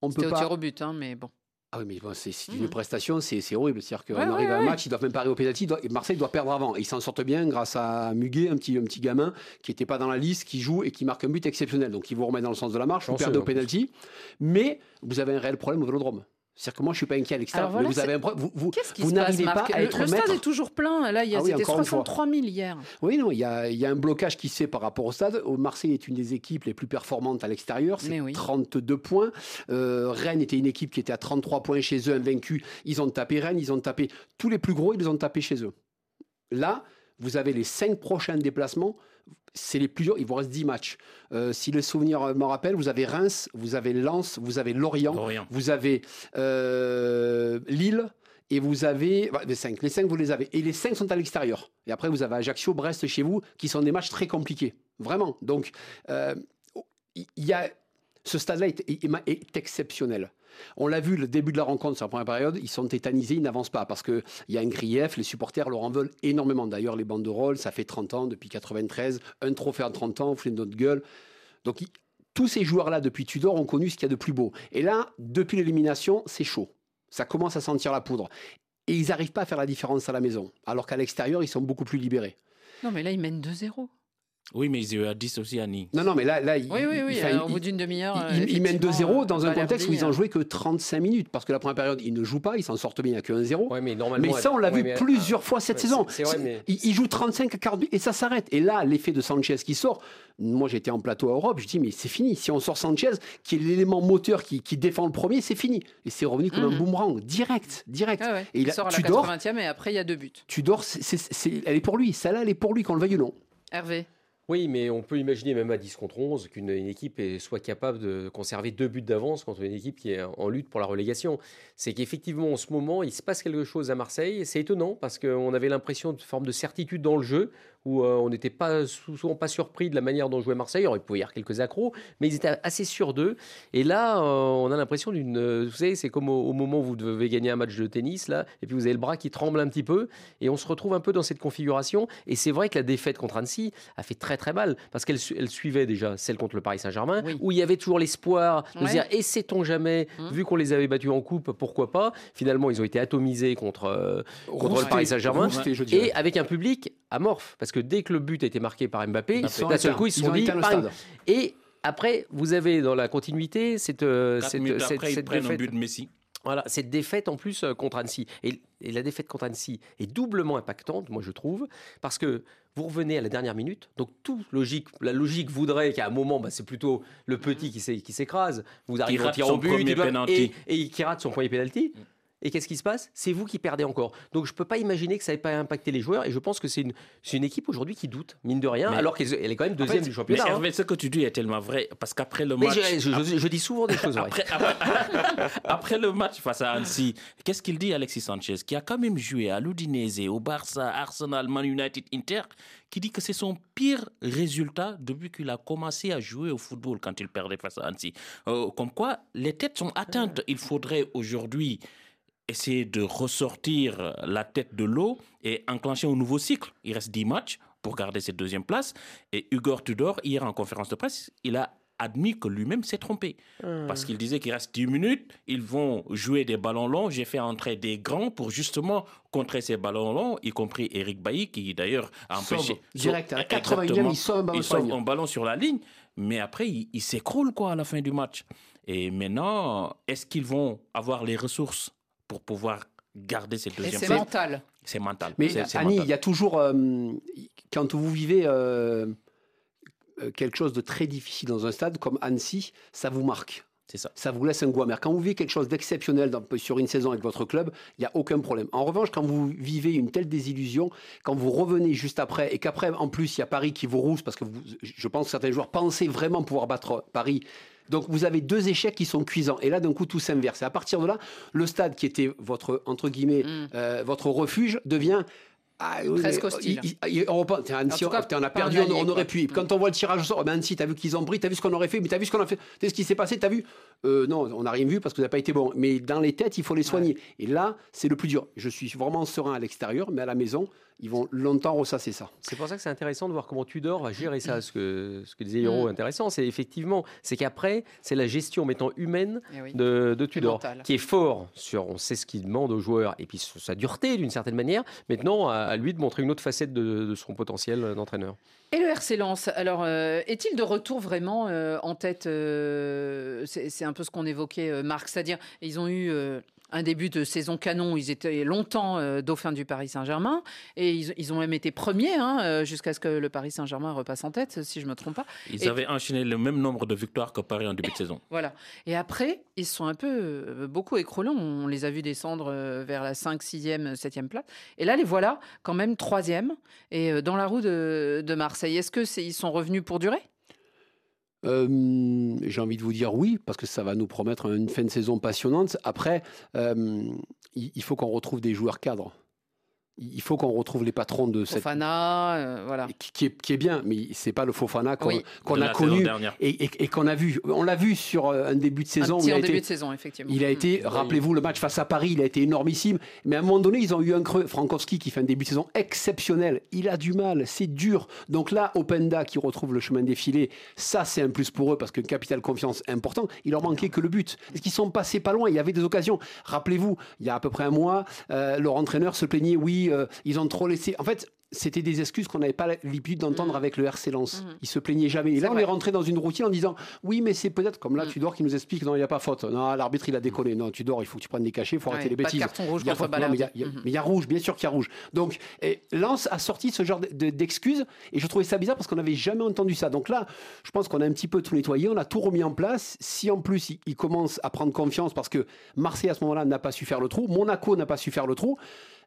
On peut pas. au tir au but, hein, mais bon. Ah oui, mais bon, c'est une mmh. prestation, c'est horrible. C'est-à-dire qu'on ouais, arrive ouais, à un match, ils doivent même parier au pénalty, Marseille doit perdre avant. Et ils s'en sortent bien grâce à Muguet, un petit, un petit gamin qui n'était pas dans la liste, qui joue et qui marque un but exceptionnel. Donc il vous remet dans le sens de la marche, vous perdez au pénalty. Mais vous avez un réel problème au vélodrome. C'est-à-dire que moi, je suis pas inquiet à l'extérieur, mais vous avez. Vous, vous, vous n'arrivez pas à être Le stade est toujours plein. Là, il y a ah oui, 63 000 hier. Oui, non, il y, a, il y, a, un blocage qui se fait par rapport au stade. Marseille est une des équipes les plus performantes à l'extérieur. C'est oui. 32 points. Euh, Rennes était une équipe qui était à 33 points chez eux, invaincus. Ils ont tapé Rennes, ils ont tapé tous les plus gros, ils les ont tapés chez eux. Là, vous avez les cinq prochains déplacements c'est les plus durs. Il vous reste 10 matchs. Euh, si le souvenir me rappelle, vous avez Reims, vous avez Lens, vous avez Lorient, Lorient. vous avez euh, Lille. Et vous avez les cinq. Les cinq, vous les avez. Et les cinq sont à l'extérieur. Et après, vous avez Ajaccio, Brest chez vous, qui sont des matchs très compliqués. Vraiment. Donc, euh, il y a ce stade-là est, est, est, exceptionnel. On l'a vu, le début de la rencontre sur la première période, ils sont tétanisés, ils n'avancent pas parce qu'il y a un grief, les supporters leur en veulent énormément. D'ailleurs, les bandes de rôle, ça fait 30 ans, depuis 93, un trophée en 30 ans, on fait notre gueule. Donc, tous ces joueurs-là, depuis Tudor, ont connu ce qu'il y a de plus beau. Et là, depuis l'élimination, c'est chaud. Ça commence à sentir la poudre. Et ils n'arrivent pas à faire la différence à la maison. Alors qu'à l'extérieur, ils sont beaucoup plus libérés. Non, mais là, ils mènent 2-0. Oui, mais ils ont eu à 10 aussi à Nice. Non, non, mais là, là oui, oui, oui, il, au bout d'une demi-heure. Ils, mènent 2-0 dans un contexte où ils n'ont joué que 35 minutes. Parce que la première période, ils ne jouent pas, ils s'en sortent bien, il n'y a que 1-0. Ouais, mais, normalement, mais ça, on l'a ouais, vu mais, plusieurs fois cette ouais, saison. c'est vrai, mais- Ils, ils jouent 35 à 40 et ça s'arrête. Et là, l'effet de Sanchez qui sort, moi j'étais en plateau à Europe, je dis, mais c'est fini. Si on sort Sanchez, qui est l'élément moteur qui, qui défend le premier, c'est fini. Et c'est revenu comme un Mhm. boomerang, direct, direct. Ah ouais, Et il il sort à la tu dors, 80e et après il y a deux buts. tu dors, c'est- c'est- c'est- elle est pour lui. Celle-là, elle est pour lui, qu'on le veuille ou non. Hervé. Oui, mais on peut imaginer même à 10 contre 11 qu'une une équipe soit capable de conserver deux buts d'avance contre une équipe qui est en lutte pour la relégation. C'est qu'effectivement, en ce moment, il se passe quelque chose à Marseille. C'est étonnant parce qu'on avait l'impression de forme de certitude dans le jeu où euh, on n'était pas sou- souvent pas surpris de la manière dont jouait Marseille. Alors, il pouvait y avoir quelques accros, mais ils étaient assez sûrs d'eux. Et là, euh, on a l'impression d'une. euh, Vous savez, c'est comme au, au moment où vous devez gagner un match de tennis, là, et puis vous avez le bras qui tremble un petit peu, et on se retrouve un peu dans cette configuration. Et c'est vrai que la défaite contre Annecy a fait très très mal, parce qu'elle elle suivait déjà celle contre le Paris Saint-Germain, où il y avait toujours l'espoir de Ouais. se dire, et sait-on jamais, Mmh. vu qu'on les avait battus en coupe, pourquoi pas Finalement, ils ont été atomisés contre, contre le Paris Saint-Germain, et avec un public amorphe, parce que dès que le but a été marqué par Mbappé, d'un seul coup, ils se sont ont dit. Et après, vous avez dans la continuité cette, euh, cette, après, ils cette prennent un défaite. but de Messi. Voilà, cette défaite en plus euh, contre Annecy. Et, et la défaite contre Annecy est doublement impactante, moi je trouve, parce que vous revenez à la dernière minute, donc tout logique, la logique voudrait qu'à un moment, bah, c'est plutôt le petit qui s'é- qui s'écrase, vous arrivez au tir au but, premier il doit- penalty. et, et qui rate son premier penalty. Et qu'est-ce qui se passe? C'est vous qui perdez encore. Donc je ne peux pas imaginer que ça n'ait pas impacté les joueurs. Et je pense que c'est une, une équipe aujourd'hui qui doute, mine de rien, Mais- alors qu'elle elle est quand même En deuxième fait, du championnat. Mais hein. Hervé, ce que tu dis est tellement vrai, parce qu'après le Mais match... je, je- je- je dis souvent des choses vraies. Après, après- après le match face à Annecy, qu'est-ce qu'il dit Alexis Sanchez, qui a quand même joué à l'Udinese, au Barça, Arsenal, Man United, Inter, qui dit que c'est son pire résultat depuis qu'il a commencé à jouer au football quand il perdait face à Annecy. Euh, comme quoi, les têtes sont atteintes. Il faudrait aujourd'hui essayer de ressortir la tête de l'eau et enclencher un nouveau cycle. Il reste 10 matchs pour garder cette deuxième place. Et Hugo Tudor, hier en conférence de presse, il a admis que lui-même s'est trompé. Parce qu'il disait qu'il reste 10 minutes, ils vont jouer des ballons longs. J'ai fait entrer des grands pour justement contrer ces ballons longs, y compris Eric Bailly, qui d'ailleurs a Sauve empêché. direct, à Exactement. 80e, il sauve un ballon Il sur la sauve ligne. un ballon sur la ligne, mais après, il, il s'écroule quoi à la fin du match. Et maintenant, est-ce qu'ils vont avoir les ressources pour pouvoir garder cette Et deuxième c'est mental. C'est mental. Mais Annie, mental. il y a toujours, euh, quand vous vivez euh, euh, quelque chose de très difficile dans un stade comme Annecy, ça vous marque. C'est ça. Ça vous laisse un goût amer. Quand vous vivez quelque chose d'exceptionnel dans- sur une saison avec votre club, il n'y a aucun problème. En revanche, quand vous vivez une telle désillusion, quand vous revenez juste après, et qu'après, en plus, il y a Paris qui vous rousse, parce que vous- je pense que certains joueurs pensaient vraiment pouvoir battre Paris. Donc vous avez deux échecs qui sont cuisants. Et là, d'un coup, tout s'inverse. Et à partir de là, le stade qui était votre, entre guillemets, Mm. euh, votre refuge devient ah, presque hostile. on, a perdu, on, aurait pu. Quand on voit le tirage au sort, ben Annecy, t'as vu qu'ils ont pris, t'as vu ce qu'on aurait fait, mais t'as vu ce qu'on a fait, t'as ce qui s'est passé, t'as vu euh, Non, on n'a rien vu parce que ça n'a pas été bon. Mais dans les têtes, il faut les soigner. Et là, c'est le plus dur. Je suis vraiment serein à l'extérieur, mais à la maison, ils vont longtemps ressasser ça. C'est pour ça que c'est intéressant de voir comment Tudor va gérer ça. Ce que, ce que disait Hiro, mm. intéressant, c'est effectivement, c'est qu'après, c'est la gestion mettant humaine eh de, Tudor, qui est fort sur, on sait ce qu'il demande aux joueurs, et puis sa dureté d'une certaine manière. Maintenant, à, lui de montrer une autre facette de, son potentiel d'entraîneur. Et le RC Lens, alors, euh, est-il de retour vraiment euh, en tête euh, C'est un peu ce qu'on évoquait, Marc, c'est-à-dire, ils ont eu un début de saison canon. Ils étaient longtemps euh, dauphins du Paris Saint-Germain et ils, ont même été premiers hein, euh, jusqu'à ce que le Paris Saint-Germain repasse en tête, si je ne me trompe pas. Ils avaient enchaîné le même nombre de victoires que Paris en début de saison. Voilà. Et après, ils sont un peu euh, beaucoup écroulés. On les a vus descendre vers la 5, 6e, 7e place. Et là, les voilà quand même 3e et dans la roue de, de Marseille. Est-ce qu'ils sont revenus pour durer? Euh, j'ai envie de vous dire oui, parce que ça va nous promettre une fin de saison passionnante. Après, euh, il faut qu'on retrouve des joueurs cadres il faut qu'on retrouve les patrons de cette Fofana, euh, voilà, qui, est, qui, est, bien, mais c'est pas le Fofana qu'on a connu et, qu'on a vu. On l'a vu sur euh, un début de saison. Un il a début été, de saison, effectivement. Il a été, mmh. rappelez-vous, le match face à Paris, il a été énormissime. Mais à un moment donné, ils ont eu un creux. Frankowski qui fait un début de saison exceptionnel. Il a du mal, c'est dur. Donc là, Openda qui retrouve le chemin défilé, ça c'est un plus pour eux parce que capital confiance important. Il leur manquait que le but. Est-ce qu'ils sont passés pas loin Il y avait des occasions. Rappelez-vous, il y a à peu près un mois, euh, leur entraîneur se plaignait, oui ils ont trop laissé. En fait, c'était des excuses qu'on n'avait pas l'habitude d'entendre mm. avec le RC Lens. Mm. Ils se plaignaient jamais. Et là, on est rentré dans une routine en disant oui, mais c'est peut-être comme là, mm. Tudor qui nous explique non, il n'y a pas faute. Non, l'arbitre, il a déconné. Non, Tudor, il faut que tu prennes des cachets, il faut arrêter les bêtises. Pas de carton rouge il y a, mais il y, a rouge, bien sûr qu'il y a rouge. Donc, et Lens a sorti ce genre d'excuses et je trouvais ça bizarre parce qu'on n'avait jamais entendu ça. Donc là, je pense qu'on a un petit peu tout nettoyé, on a tout remis en place. Si en plus, il, il commence à prendre confiance parce que Marseille à ce moment-là n'a pas su faire le trou, Monaco n'a pas su faire le trou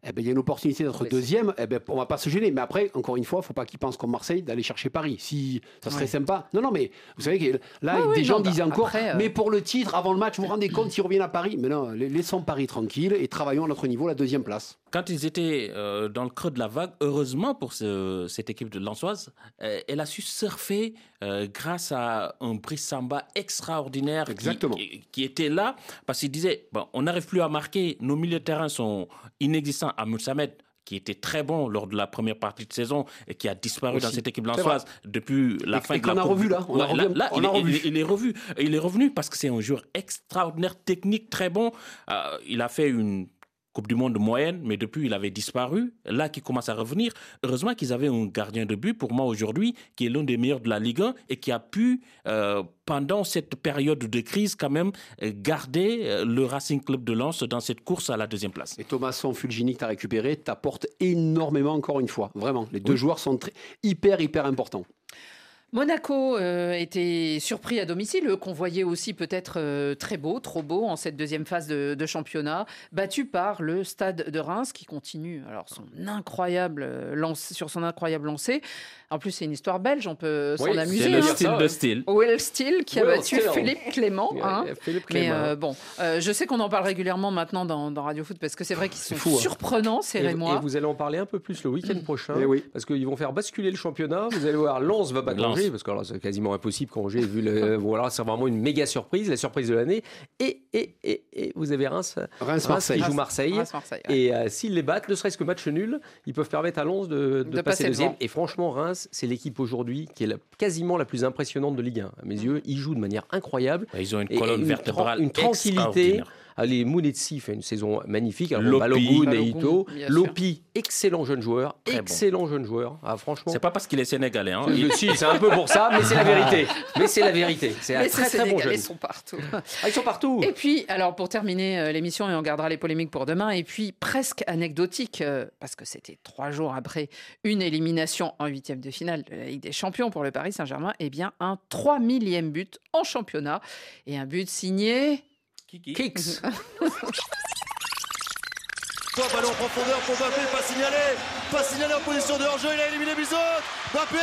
eh ben, il y a une opportunité d'être deuxième, eh ben, on va pas se gêner. Mais après, encore une fois, il ne faut pas qu'ils pensent comme Marseille d'aller chercher Paris. Si ça serait sympa. Non, non, mais vous savez que là, des gens disaient bah, encore, euh, mais pour le titre, avant le match, vous vous rendez compte s'ils reviennent à Paris? Mais non, laissons Paris tranquille et travaillons à notre niveau la deuxième place quand ils étaient euh, dans le creux de la vague, heureusement pour cette équipe de Lançoise, euh, elle a su surfer euh, grâce à un prix Samba extraordinaire Qui, était là parce qu'il disait bon, on n'arrive plus à marquer, nos milieux de terrain sont inexistants. à Samed, qui était très bon lors de la première partie de saison et qui a disparu dans cette équipe lançoise depuis la fin de la a revu là. On là, il, est revenu. Il est revenu parce que c'est un joueur extraordinaire, technique, très bon. il a fait une Coupe du Monde moyenne, mais depuis, il avait disparu. Là, qui commence à revenir. Heureusement qu'ils avaient un gardien de but, pour moi, aujourd'hui, qui est l'un des meilleurs de la Ligue 1 et qui a pu, euh, pendant cette période de crise, quand même, garder euh, le Racing Club de Lens dans cette course à la deuxième place. Et Thomasson Fulgini que tu as récupéré t'apporte énormément, encore une fois. Vraiment. Les deux joueurs sont hyper, hyper importants. Monaco euh, était surpris à domicile, qu'on voyait aussi peut-être euh, très beau, trop beau en cette deuxième phase de, championnat, battu par le Stade de Reims qui continue alors son incroyable euh, lance, sur son incroyable lancé. En plus, c'est une histoire belge, on peut s'en amuser. C'est le hein. style de style. Will Steele qui a battu Philippe Clément. Hein. Mais bon, je sais qu'on en parle régulièrement maintenant dans, Radio Foot parce que c'est vrai qu'ils sont hein. surprenants, c'est et, et vous allez en parler un peu plus le week-end prochain eh oui. parce qu'ils vont faire basculer le championnat. Vous allez voir, Lens va battre parce que c'est quasiment impossible quand j'ai vu le. voilà, c'est vraiment une méga surprise, la surprise de l'année. Et, et, et, vous avez Reims, Reims, Marseille. qui joue Marseille. Et euh, s'ils les battent, ne serait-ce que match nul, ils peuvent permettre à Lens de, de, passer, deuxième. Et franchement, Reims, c'est l'équipe aujourd'hui qui est quasiment la plus impressionnante de Ligue 1. À mes yeux, ils jouent de manière incroyable. Ils ont une colonne vertébrale une tranquillité. Allez, Mounetsi fait une saison magnifique. Alors, Balogun et Ito. Lopi, excellent jeune joueur. excellent jeune joueur. Ah, franchement. C'est pas parce qu'il est sénégalais. Hein. si, c'est un peu pour ça, mais c'est la vérité. Mais c'est la vérité. C'est un très très bon jeune. Ils sont partout. Ah, ils sont partout. Et puis, alors pour terminer euh, l'émission, et on gardera les polémiques pour demain, et puis presque anecdotique, euh, parce que c'était trois jours après une élimination en huitième de finale de la Ligue des Champions pour le Paris Saint-Germain, eh bien un 3 millième but en championnat et un but signé Kiki. Kicks. ballon en profondeur pour Mbappé, pas signalé, pas signalé en position de hors-jeu, il a éliminé Bizot. Mbappé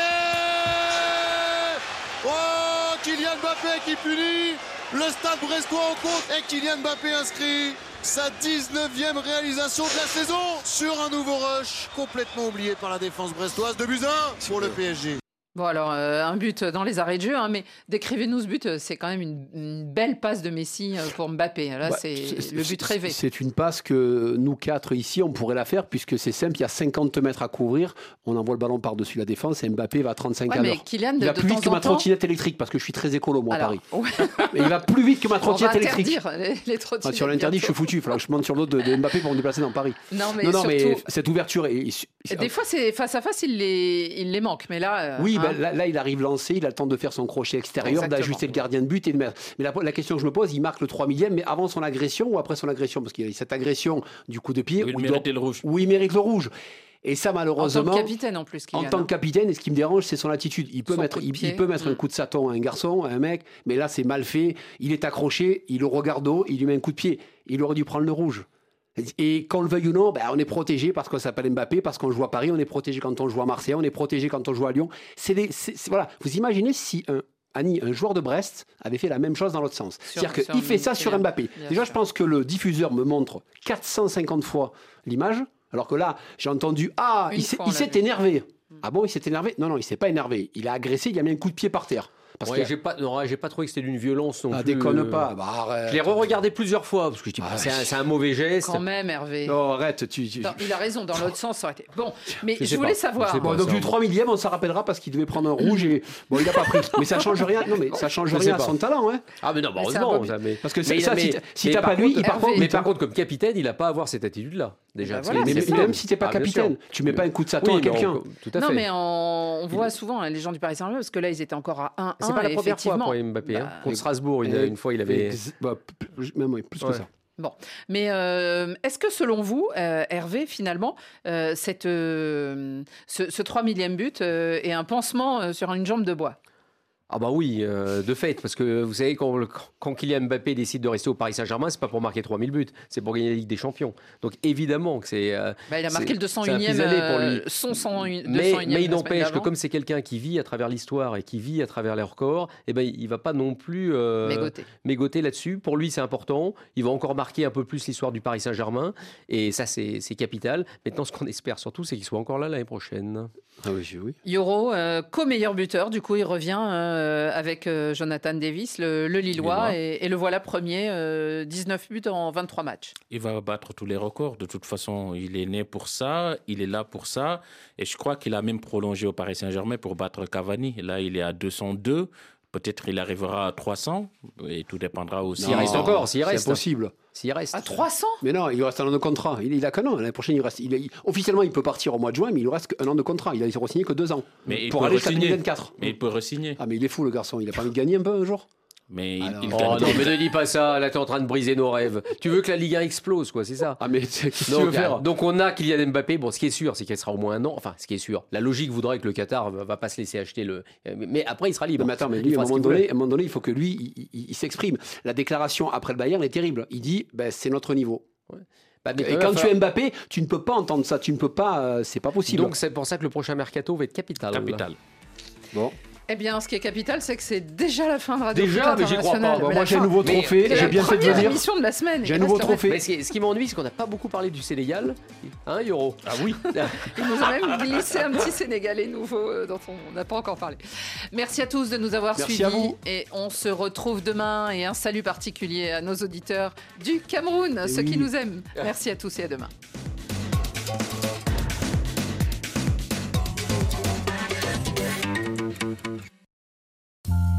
Oh Kylian Mbappé qui punit Le stade brestois en compte et Kylian Mbappé inscrit sa 19e réalisation de la saison sur un nouveau rush complètement oublié par la défense brestoise de Buzyn pour le PSG. Bon, alors, euh, un but dans les arrêts de jeu, hein, mais décrivez-nous ce but. C'est quand même une, belle passe de Messi euh, pour Mbappé. Là, bah, c'est le but rêvé. C'est une passe que nous quatre ici, on pourrait la faire, puisque c'est simple. Il y a 50 mètres à couvrir. On envoie le ballon par-dessus la défense et Mbappé va à 35 à l'heure. Il va plus vite que ma trottinette électrique, parce que je suis très écolo, moi, à Paris. il va plus vite que ma trottinette électrique. Les, les ah, si on l'interdit, je suis foutu. Il que je monte sur l'autre de, Mbappé pour me déplacer dans Paris. Non, mais, non, mais cette ouverture. Est, des fois, c'est face à face, il les, il les manque. Mais là, oui, hein. Bah, là, là, il arrive il a le temps de faire son crochet extérieur, d'ajuster le gardien de but et de mettre. Mais la, question que je me pose, il marque le 3 millième, mais avant son agression ou après son agression? Parce qu'il y a cette agression du coup de pied où, il, mérite le rouge. Où il mérite le rouge. Et ça, malheureusement. En tant que capitaine, en plus. En tant que capitaine, et ce qui me dérange, c'est son attitude. Il peut, mettre, il, peut mettre un mm. coup de saton à un garçon, à un mec, mais là, c'est mal fait. Il est accroché, il le regarde haut, il lui met un coup de pied. Il aurait dû prendre le rouge. Et qu'on le veuille ou non, ben, on est protégé parce qu'on s'appelle Mbappé, parce qu'on joue à Paris, on est protégé quand on joue à Marseille, on est protégé quand on joue à Lyon. C'est voilà. Vous imaginez si un, Annie, un joueur de Brest, avait fait la même chose dans l'autre sens. C'est-à-dire qu'il fait ça sur Mbappé. Déjà, je pense que le diffuseur me montre 450 fois l'image, alors que là, j'ai entendu Ah, il s'est énervé. Ah bon, il s'est énervé? Non, non, il s'est pas énervé. Il a agressé, il a mis un coup de pied par terre. Parce que j'ai pas, j'ai pas trouvé que c'était d'une violence non ah, plus. déconne euh, pas. Bah, je l'ai re-regardé plusieurs fois parce que je dis, ah, c'est, un, mauvais geste. Quand même, Hervé. Non, arrête. Tu, il a raison. Dans l'autre sens, ça aurait été. Bon, mais je, voulais savoir. Bon, donc du 3 millième, on s'en rappellera parce qu'il devait prendre un rouge et bon, il a pas pris. Mais ça change rien. Non, mais ça change rien à son talent, hein. Ah, mais non, bah, heureusement. Parce que ça, si t'as pas lui, par contre, mais par contre, comme capitaine, il a pas à avoir cette attitude-là. Déjà. Bah mais même si t'es pas ah, capitaine, tu mets pas un coup de saton à quelqu'un. Non, mais on voit souvent hein, les gens du Paris Saint-Germain parce que là, ils étaient encore à 1-1. C'est pas la première fois pour Mbappé. Hein. Bah, contre Strasbourg, une, fois, il avait. Bah, même plus que ça. Bon, mais euh, est-ce que selon vous, euh, Hervé, finalement, euh, cette, ce, ce 3 millième but est un pansement sur une jambe de bois? Ah bah oui, euh, de fait, parce que vous savez, quand, quand Kylian Mbappé décide de rester au Paris Saint-Germain, c'est pas pour marquer 3000 buts, c'est pour gagner la Ligue des Champions. Donc évidemment que c'est... Euh, bah, il a marqué le 201e, euh, son 101, mais, mais il n'empêche que comme c'est quelqu'un qui vit à travers l'histoire et qui vit à travers les records, eh ben, il va pas non plus mégoter, là-dessus. Pour lui, c'est important. Il va encore marquer un peu plus l'histoire du Paris Saint-Germain, et ça, c'est capital. Maintenant, ce qu'on espère surtout, c'est qu'il soit encore là l'année prochaine. Ah oui, oui. Euro, co-meilleur buteur, du coup, il revient euh, avec euh, Jonathan Davis, le, Lillois, et, le voilà premier, 19 euh, buts en 23 matchs. Il va battre tous les records. De toute façon, il est né pour ça, il est là pour ça. Et je crois qu'il a même prolongé au Paris Saint-Germain pour battre Cavani. Là, il est à 202. Peut-être il arrivera à 300 et tout dépendra aussi. S'il reste encore, s'il reste. C'est possible. S'il reste. À 300 Mais non, il lui reste un an de contrat. Il, il a qu'un an. L'année prochaine, il reste. Il, officiellement, il peut partir au mois de juin, mais il lui reste un an de contrat. Il a re-signé que deux ans. Mais pour il aller jusqu'à 2024. Mais il peut re-signer. Ah, mais il est fou, le garçon. Il a pas envie de gagner un peu un jour? Mais il, oh, non, mais ne dis pas ça, là tu es en train de briser nos rêves. Tu veux que la Ligue 1 explose, quoi, c'est ça Ah, mais qu'est-ce que tu veux faire Donc on a Kylian Mbappé, bon, ce qui est sûr, c'est qu'il sera au moins un an. Enfin, ce qui est sûr, la logique voudrait que le Qatar va, va pas se laisser acheter le. Mais après, il sera libre. Mais attends, mais lui, à un, moment donné, à un moment donné, il faut que lui, il, s'exprime. La déclaration après le Bayern est terrible. Il dit, ben, c'est notre niveau. Bah, et quand tu es Mbappé, tu ne peux pas entendre ça, tu ne peux pas, euh, c'est pas possible. Donc c'est pour ça que le prochain mercato va être capital. Capital. Bon. Eh bien, ce qui est capital, c'est que c'est déjà la fin de Radio Déjà, mais j'y crois pas. moi, j'ai un nouveau trophée. J'ai bien fait de venir. émission de la semaine. J'ai un nouveau trophée. Mais ce qui, m'ennuie, c'est qu'on n'a pas beaucoup parlé du Sénégal. Hein, Euro Ah oui. Il nous a même glissé un petit Sénégalais nouveau euh, dont on n'a pas encore parlé. Merci à tous de nous avoir Merci suivis. À vous. Et on se retrouve demain. Et un salut particulier à nos auditeurs du Cameroun, ceux qui nous aiment. Merci à tous et à demain. Mm-hmm.